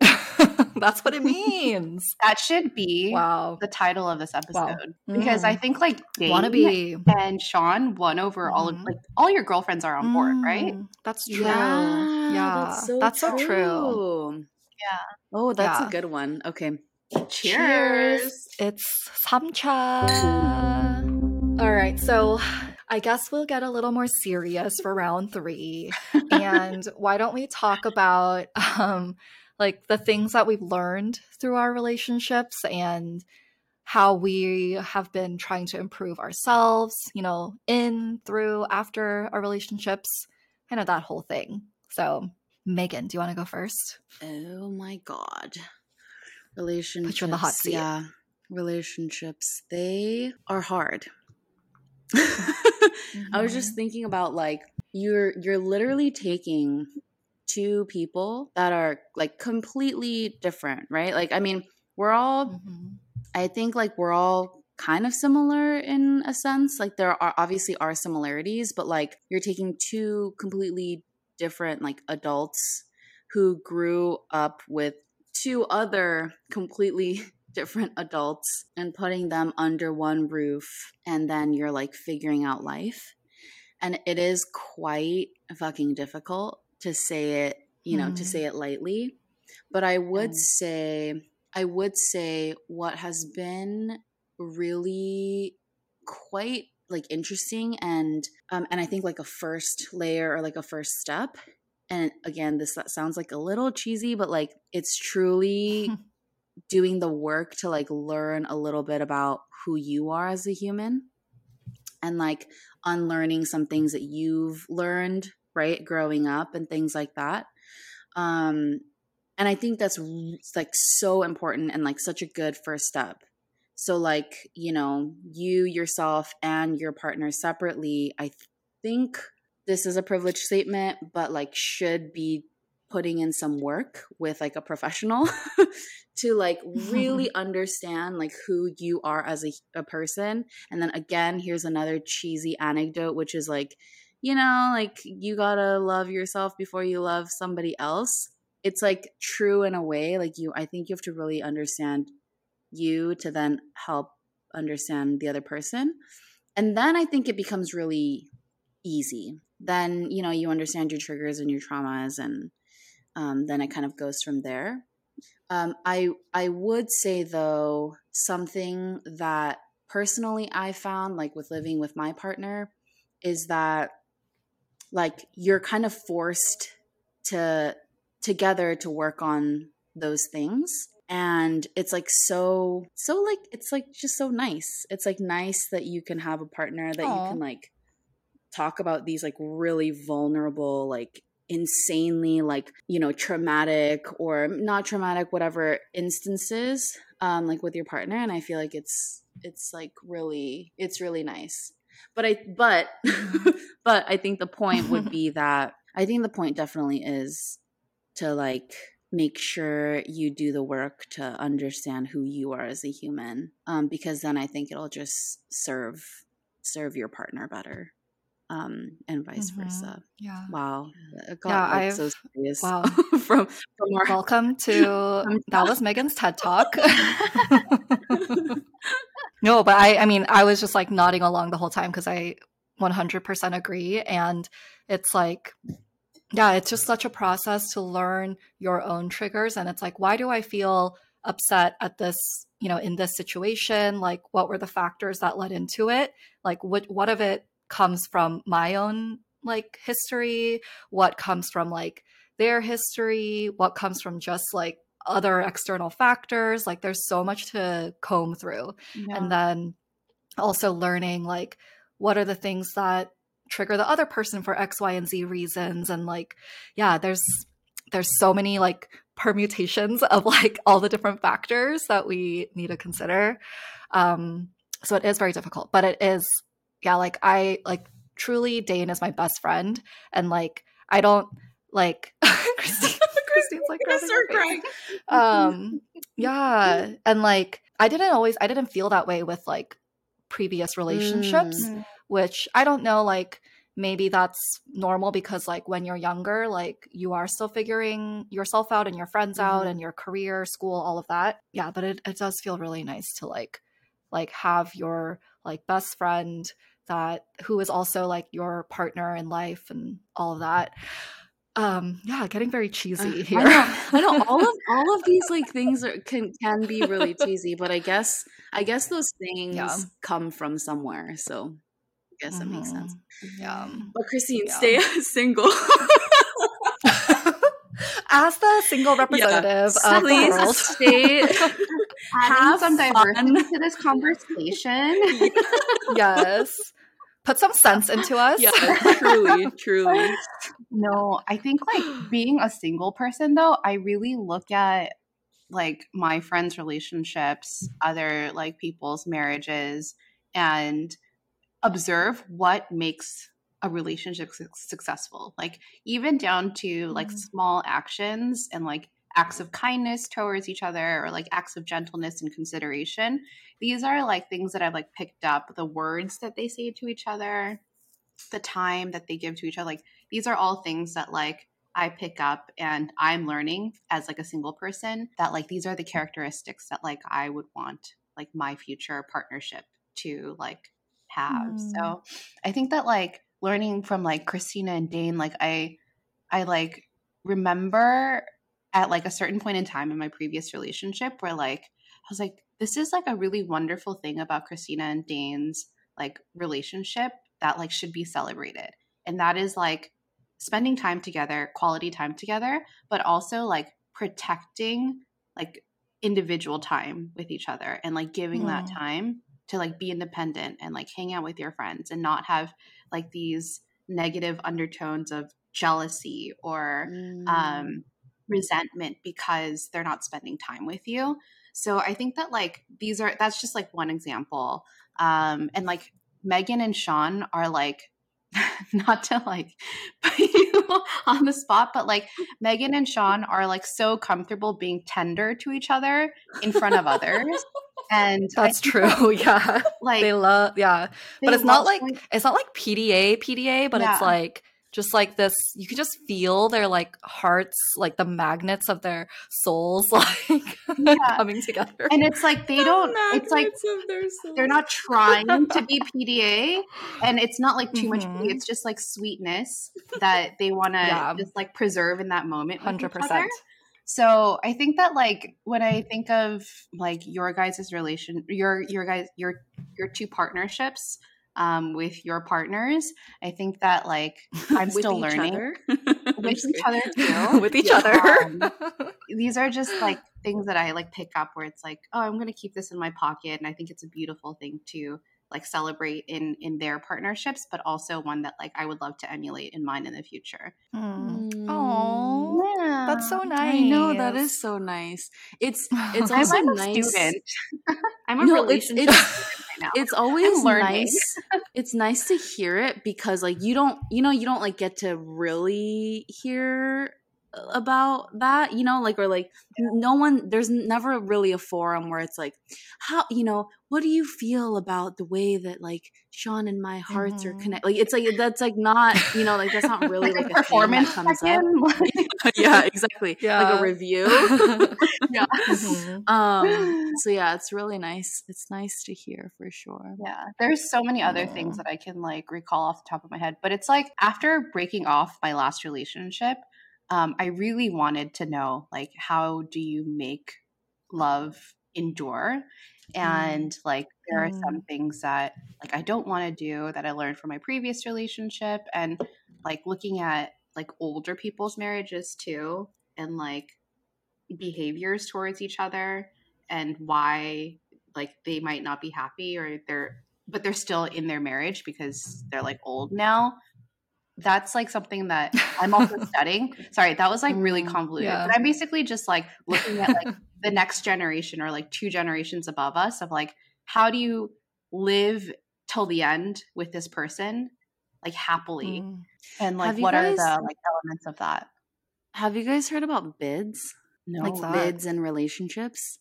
that's what it means. That should be wow. the title of this episode Wow. because I Mm. think like Dane Wannabe. and Sean won over all of Mhm. like all your girlfriends are on board, right? Mm, That's true. Yeah, Yeah, that's so true. true. Yeah. Oh, that's Yeah. a good one. Okay. Cheers. It's samcha. All right, so I guess we'll get a little more serious for round three. and why don't we talk about um, like the things that we've learned through our relationships and how we have been trying to improve ourselves, you know, in, through, after our relationships, kind of that whole thing. So, Megan, do you want to go first? Oh my god. Relationships. Put you in the hot seat. Yeah. Relationships. They are hard. I was just thinking about like you're you're literally taking two people that are like completely different, right? Like I mean, we're all Mhm. I think like we're all kind of similar in a sense. Like there are obviously are similarities, but like you're taking two completely different like adults who grew up with two other completely different adults and putting them under one roof and then you're like figuring out life. And it is quite fucking difficult to say it, you know, to Mhm. say it lightly. But I would Mm. say I would say what has been really quite like interesting and um and I think like a first layer or like a first step. And again, this sounds like a little cheesy, but like it's truly doing the work to like learn a little bit about who you are as a human and like unlearning some things that you've learned, right, growing up and things like that. Um and I think that's like so important and like such a good first step. So like, you know, you yourself and your partner separately, I think this is a privileged statement, but like should be putting in some work with like a professional to like really understand like who you are as a, a person. And then again, here's another cheesy anecdote, which is like, you know, like you gotta love yourself before you love somebody else. It's like true in a way. Like you, I think you have to really understand you to then help understand the other person. And then I think it becomes really easy then you know you understand your triggers and your traumas and um, then it kind of goes from there. Um, i i would say though something that personally i found like with living with my partner is that like you're kind of forced to together to work on those things. And it's like so so like it's like just so nice. It's like nice that you can have a partner that Aww. you can like talk about these like really vulnerable like insanely like you know traumatic or not traumatic whatever instances um like with your partner and i feel like it's it's like really it's really nice. But i but but i think the point would be that i think the point definitely is to like make sure you do the work to understand who you are as a human um, because then i think it'll just serve serve your partner better um, and vice mm-hmm. versa. Yeah. Wow. Got, yeah, like, I've, so serious. Wow. from, from our, Welcome to that was Megan's TED Talk. no, but I I mean I was just like nodding along the whole time because I 100% agree and it's like yeah, it's just such a process to learn your own triggers and it's like why do I feel upset at this, you know, in this situation? Like what were the factors that led into it? Like what what of it comes from my own like history, what comes from like their history, what comes from just like other external factors. Like there's so much to comb through. Yeah. And then also learning like what are the things that trigger the other person for X, Y, and Z reasons. And like, yeah, there's there's so many like permutations of like all the different factors that we need to consider. Um, so it is very difficult, but it is yeah, like I like truly Dane is my best friend, and like I don't like Christine. Christine's like crying. Um, yeah, and like I didn't always, I didn't feel that way with like previous relationships, mm. which I don't know, like maybe that's normal because like when you're younger like you are still figuring yourself out and your friends mm-hmm. out and your career school all of that yeah but it, it does feel really nice to like like have your like best friend that who is also like your partner in life and all of that um yeah getting very cheesy here I know, I know all of all of these like things are, can can be really cheesy but i guess i guess those things yeah. come from somewhere so i guess mm-hmm. that makes sense mm-hmm. yeah but christine yeah. stay single as the single representative yeah. of please the world. stay have some diversity to this conversation yes put some sense into us. Yeah, truly, truly. No, I think like being a single person though, I really look at like my friends' relationships, other like people's marriages, and observe what makes a relationship su- successful. Like even down to like mm-hmm. small actions and like acts of kindness towards each other or like acts of gentleness and consideration these are like things that i've like picked up the words that they say to each other the time that they give to each other like these are all things that like i pick up and i'm learning as like a single person that like these are the characteristics that like i would want like my future partnership to like have mm. so i think that like learning from like christina and dane like i i like remember at like a certain point in time in my previous relationship where like I was like, this is like a really wonderful thing about Christina and Dane's like relationship that like should be celebrated. And that is like spending time together, quality time together, but also like protecting like individual time with each other and like giving mm. that time to like be independent and like hang out with your friends and not have like these negative undertones of jealousy or mm. um resentment because they're not spending time with you. So I think that like these are that's just like one example. Um and like Megan and Sean are like not to like put you on the spot, but like Megan and Sean are like so comfortable being tender to each other in front of others. And that's true. yeah. Like they love yeah. But it's not like it's not like PDA PDA, but yeah. it's like just like this you can just feel their like hearts like the magnets of their souls like Yeah. coming together And it's like they don't. It's like Magnets of their they're not trying to be PDA, and it's not like too much. Mhm. PDA, It's just like sweetness that they want to Yeah. just like preserve in that moment. 100% So I think that like when I think of like your guys' relation, your your guys your your two partnerships um, with your partners, I think that like I'm still learning with each other too. with each Yeah. other Um, These are just like things that I like pick up where it's like, oh, I'm gonna keep this in my pocket, and I think it's a beautiful thing to like celebrate in in their partnerships, but also one that like I would love to emulate in mine in the future. Mm. Oh, Yeah, that's so nice. I know that is so nice. It's it's I'm also a nice. student. I'm a No, relationship it's- student right now. It's always nice. It's nice to hear it because like you don't you know you don't like get to really hear about that you know like or like no one there's never really a forum where it's like how you know what do you feel about the way that like sean and my hearts are Mhm. connected like it's like that's like not you know like that's not really like, a performance performance thing that comes up yeah exactly like Yeah. a review yeah. Mhm. um so yeah it's really nice it's nice to hear for sure Yeah, there's so many other things that I can like recall off the top of my head, but it's like after breaking off my last relationship, um, I really wanted to know like how do you make love endure, and like there are some things that like I don't want to do that I learned from my previous relationship, and like looking at like older people's marriages too, and like behaviors towards each other and why like they might not be happy or they're but they're still in their marriage because they're like old now that's like something that i'm also studying sorry that was like really Mm, convoluted yeah. but i'm basically just like looking at like the next generation or like two generations above us of like how do you live till the end with this person like happily Mm. and like what are the like elements of that have you guys heard about bids no like that? bids and relationships.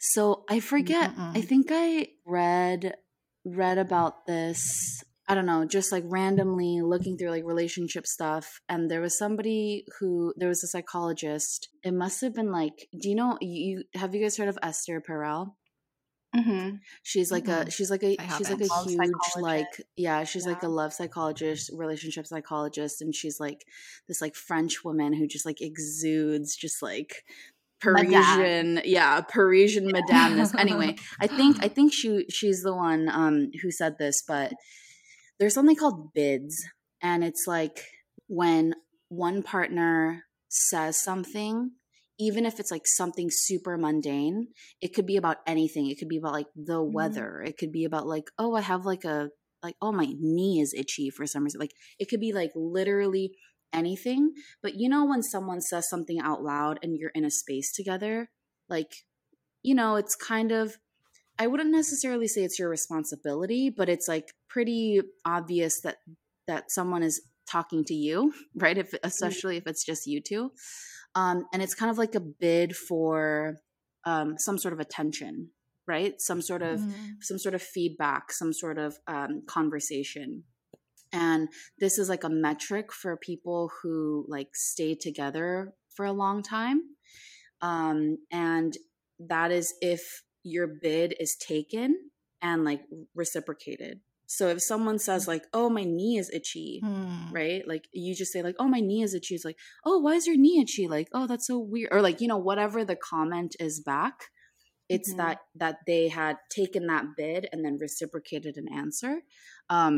So I forget. I Mm-mm. think I read read about this. I don't know, just like randomly looking through like relationship stuff, and there was somebody who there was a psychologist. It must have been like, do you know? You have you guys heard of Esther Perel? Mhm. She's like a she's like a she's like a huge like yeah she's like a love psychologist relationship psychologist and she's like this like French woman who just like exudes just like Madame. Parisian yeah Parisian madameness anyway I think I think she she's the one um who said this but there's something called bids and it's like when one partner says something even if it's like something super mundane it could be about anything. It could be about like the Mhm. weather. It could be about like oh i have like a like oh my knee is itchy for some reason. Like it could be like literally anything. But you know when someone says something out loud and you're in a space together? Like you know it's kind of i wouldn't necessarily say it's your responsibility but it's like pretty obvious that that someone is talking to you right? If especially if it's just you two. Um, and it's kind of like a bid for um, some sort of attention right? Some sort of Mm. some sort of feedback some sort of um, conversation. And this is like a metric for people who like stay together for a long time. Um, and that is if your bid is taken and like reciprocated so if someone says like oh my knee is itchy Mm. right? Like you just say like, "Oh, my knee is itchy." It's like, "Oh, why is your knee itchy?" Like, "Oh, that's so weird." Or like, you know, whatever the comment is back, it's Mhm. that that they had taken that bid and then reciprocated an answer. Um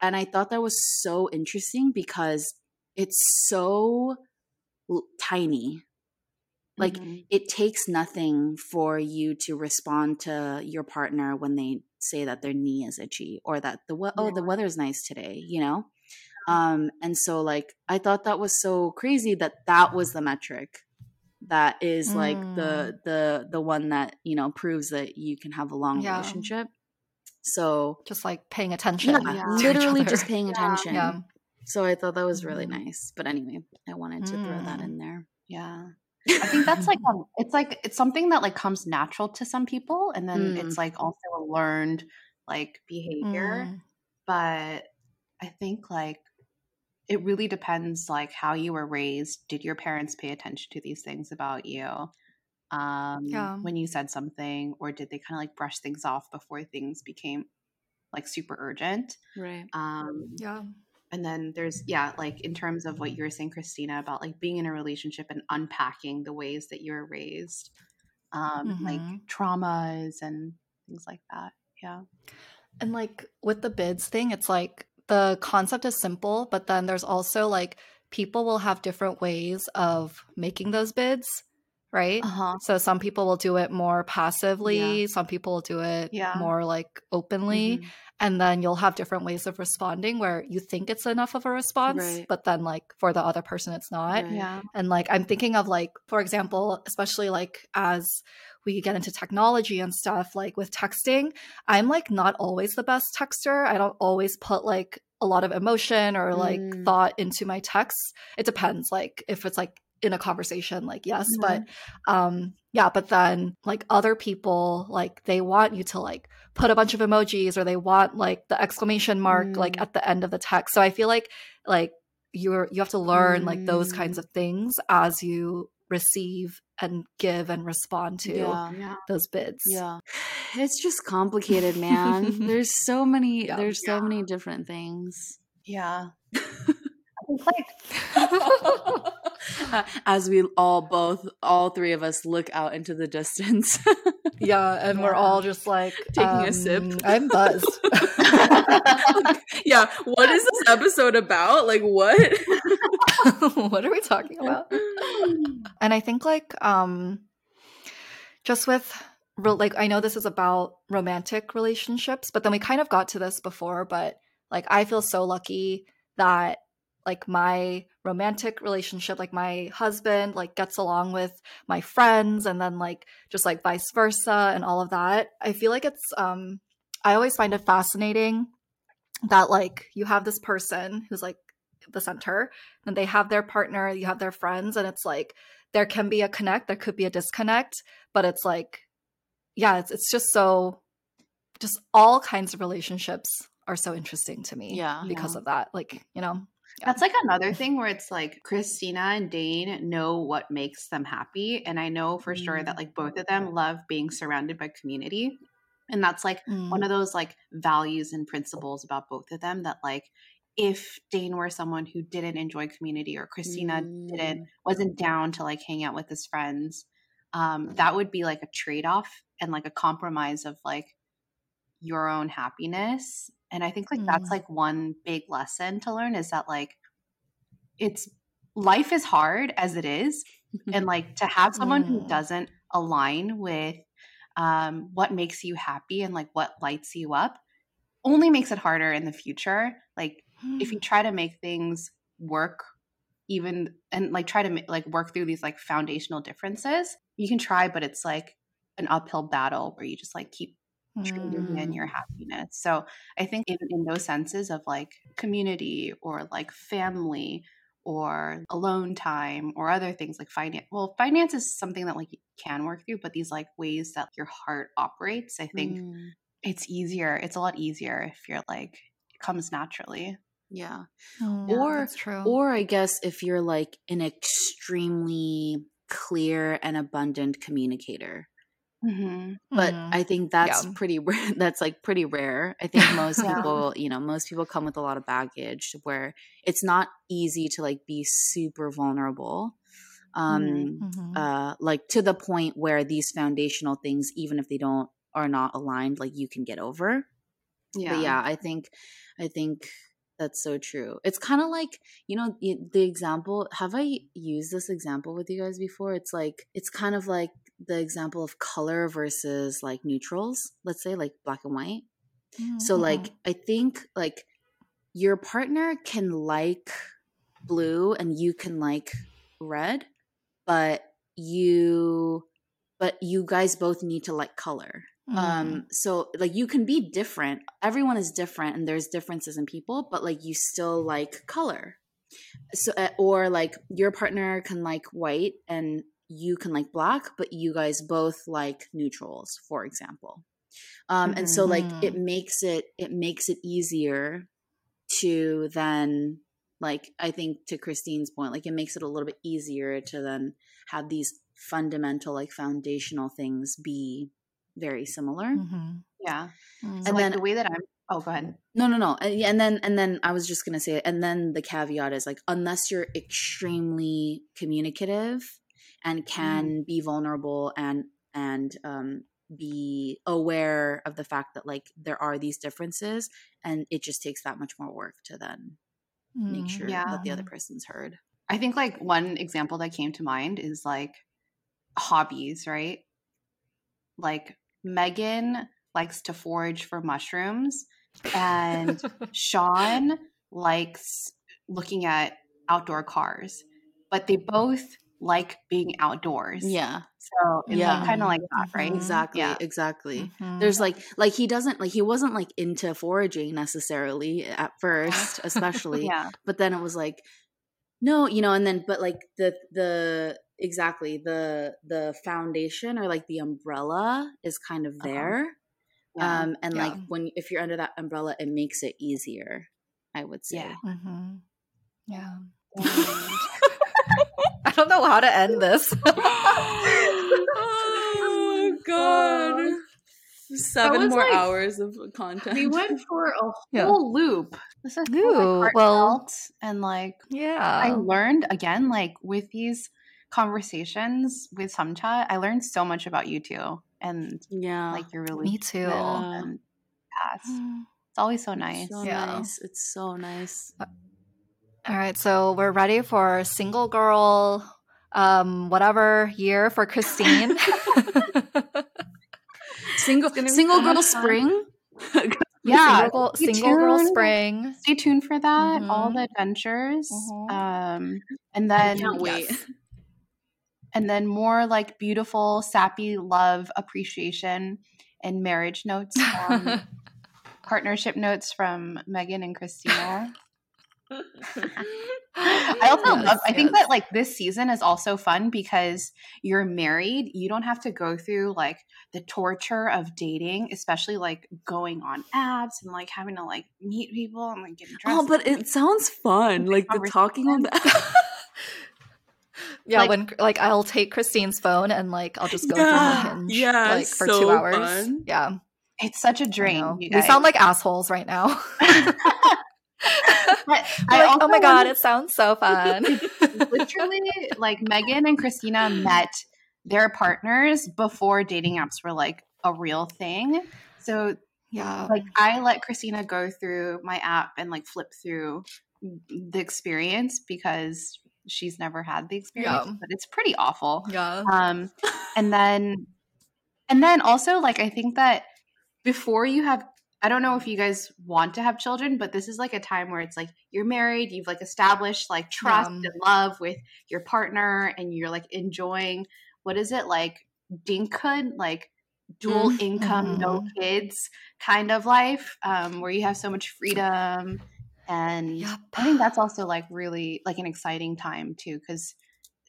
and I thought that was so interesting because it's so l- tiny. Like Mhm. it takes nothing for you to respond to your partner when they say that their knee is itchy or that the we- oh the weather's nice today you know um and so like i thought that was so crazy that that was the metric that is like the the the one that you know proves that you can have a long Yeah. relationship so just like paying attention yeah, Yeah. literally just paying attention so i thought that was really Mhm. nice but anyway i wanted to throw that Mm. in there Yeah. I think that's like um, it's like it's something that like comes natural to some people and then Mm. it's like also a learned like behavior. Mm. But I think like it really depends like how you were raised. Did your parents pay attention to these things about you? Um, Yeah. when you said something, or did they kind of like brush things off before things became like super urgent? Right. Um, Yeah. And then there's yeah like in terms of what you were saying christina about like being in a relationship and unpacking the ways that you were raised um like Mhm. traumas and things like that yeah And like with the bids thing, it's like the concept is simple, but then there's also like people will have different ways of making those bids, right? Uh-huh. So some people will do it more passively, some people will do it Yeah. more like openly, Mhm. And then you'll have different ways of responding where you think it's enough of a response, Right. but then like for the other person it's not. Right. yeah And like I'm thinking of like, for example, especially like as we get into technology and stuff, like with texting, I'm like not always the best texter. I don't always put like a lot of emotion or like Mm. thought into my texts. It depends. Like if it's like in a conversation, like yes, Mhm. but um yeah, but then like other people, like they want you to like put a bunch of emojis or they want like the exclamation mark like Mm. at the end of the text. So I feel like like you're you have to learn like those Mm. kinds of things as you receive and give and respond to Yeah. yeah those bids. Yeah. It's just complicated, man. there's so many Yeah. there's so many different things. yeah like As we all both all three of us look out into the distance. yeah, and we're all just like Taking a sip. um, I'm buzzed. yeah, what is this episode about? Like what? what are we talking about? And I think like um just with real like I know this is about romantic relationships, but then we kind of got to this before, but like I feel so lucky that like my romantic relationship like my husband like gets along with my friends and then like just like vice versa and all of that. I feel like it's um I always find it fascinating that like you have this person who's like the center and they have their partner, you have their friends, and it's like there can be a connect, there could be a disconnect, but it's like, yeah, it's it's just so, just all kinds of relationships are so interesting to me, Yeah. because Yeah. of that. Like you know. That's like another thing where it's like Christina and Dane know what makes them happy. And I know for sure that Mm. like both of them love being surrounded by community. And that's like Mm. one of those like values and principles about both of them that like if Dane were someone who didn't enjoy community or Christina didn't Mm. wasn't down to like hang out with his friends, um, that would be like a trade-off and like a compromise of like your own happiness. And I think like that's Mm. like one big lesson to learn is that like it's life is hard as it is. and like to have someone who Mm. doesn't align with um, what makes you happy and like what lights you up only makes it harder in the future. Like if you try to make things work even and like try to like work through these like foundational differences you can try but it's like an uphill battle where you just like keep trading in Mm. your happiness so i think in, in those senses of like community or like family or alone time or other things like finance well finance is something that like you can work through but these like ways that your heart operates i think Mm. it's easier it's a lot easier if you're like it comes naturally Yeah. Mm, Or- true. Or I guess if you're like an extremely clear and abundant communicator. Mm-hmm. But Mm. I think that's Yeah. pretty rare. That's like pretty rare. I think most Yeah. people, you know, most people come with a lot of baggage where it's not easy to like be super vulnerable. Um Mhm. uh like to the point where these foundational things even if they don't are not aligned like you can get over. yeah But yeah, I think I think that's so true. It's kind of like, you know, the example, have I used this example with you guys before? It's like it's kind of like the example of color versus like neutrals, let's say like black and white. So Mhm. like I think like your partner can like blue and you can like red, but you but you guys both need to like color Mm. um so like you can be different everyone is different and there's differences in people but like you still like color so uh, or like your partner can like white and you can like black but you guys both like neutrals for example um and so like it makes it it makes it easier to then like I think to Christine's point, like it makes it a little bit easier to then have these fundamental, like foundational things be very similar. Mm-hmm. Yeah. Mm. So And like then- the way that I'm oh go ahead. No, no, no. And, yeah, and then and then I was just gonna say, and then the caveat is like, unless you're extremely communicative and can be vulnerable and and um, be aware of the fact that like there are these differences, and it just takes that much more work to then make Mm. sure Yeah. that the other person's heard. I think like one example that came to mind is like hobbies, right? Like Megan likes to forage for mushrooms and Sean likes looking at outdoor cars, but they both like being outdoors. Yeah, So it's Yeah. kind of like that, right? Mhm. exactly, Yeah. exactly. Mhm. There's like like he doesn't like he wasn't like into foraging necessarily at first, especially. Yeah. but then it was like no you know and then but like the the exactly the the foundation or like the umbrella is kind of Uh-huh. there Yeah. um and like when if you're under that umbrella it makes it easier i would say Yeah. Mhm. Yeah. And- I don't know how to end this. oh god seven more like- hours of content we went for a whole Yeah. loop. This is so, Ooh, like, well- heartfelt and like yeah, I learned again, like with these conversations with Samcha, I learned so much about you two and yeah like you're really Me too. Yeah. and past. It's always so nice. so Yeah. nice it's so nice uh, All right, so we're ready for single girl, um, whatever year for Christine. single gonna single girl much fun. spring Yeah, single, girl- single girl spring. Stay tuned for that. All Mhm. the adventures. Mhm. Um, and I then can't wait yes. and then more like beautiful, sappy love appreciation and marriage notes, um, partnership notes from Megan and Christina. I also Yes, love, I think yes. that like this season is also fun because you're married. You don't have to go through like the torture of dating, especially like going on apps and like having to like meet people and like getting oh, dressed. Oh, but it sounds fun. Like the talking on the Yeah, Like- when like I'll take Christine's phone and like I'll just go Yeah, through the hinge yeah, like for so two hours. fun. Yeah, it's such a dream. know. You we sound like assholes right now. But like, oh my god, it sounds so fun. literally like Megan and Christina met their partners before dating apps were like a real thing. So yeah, like I let Christina go through my app and like flip through the experience because she's never had the experience, Yeah. but it's pretty awful. yeah, Um and then and then also like I think that before you have I don't know if you guys want to have children, but this is like a time where it's like you're married, you've like established like trust Yeah. and love with your partner, and you're like enjoying what is it like dinkhood, like dual Mm, income, no kids kind of life, um, where you have so much freedom. And Yep. I think that's also like really like an exciting time too, because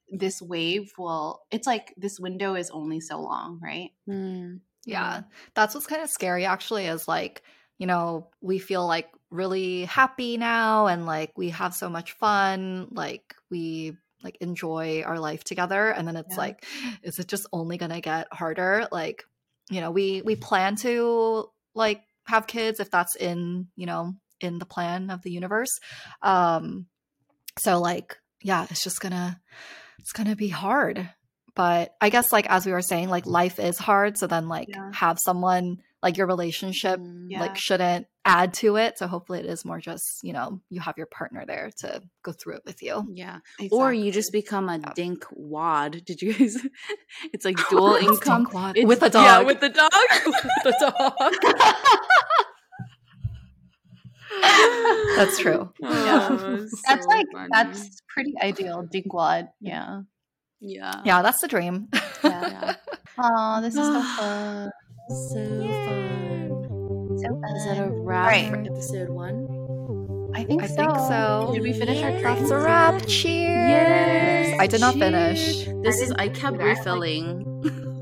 this wave will it's like this window is only so long, right? Mm, yeah. That's what's kind of scary actually is like, you know, we feel like really happy now and like we have so much fun, like we like enjoy our life together and then it's Yeah. like is it just only going to get harder? Like, you know, we we plan to like have kids if that's in, you know, in the plan of the universe. Um so like yeah, it's just going to it's going to be hard. But I guess like as we were saying like life is hard so then like Yeah. have someone like your relationship mm. Yeah. like shouldn't add to it. So hopefully it is more just, you know, you have your partner there to go through it with you. Yeah. Or you just become a Yeah. dink wad. Did you guys? It's like dual income. Stinkwad. It's- with a dog. Yeah, with the dog. with the dog. That's true. Oh, that's so like funny. that's pretty ideal. Dinkwad. Yeah. Yeah. Yeah, that's the dream. Yeah. Oh, this is so fun. So fun. So fun. Is that a wrap Right. for episode one? I think I so. think so. Should we finish our Yes. drinks? That's a wrap. Cheers. Yes. I did not Cheers. finish. This I is. I kept do that. refilling.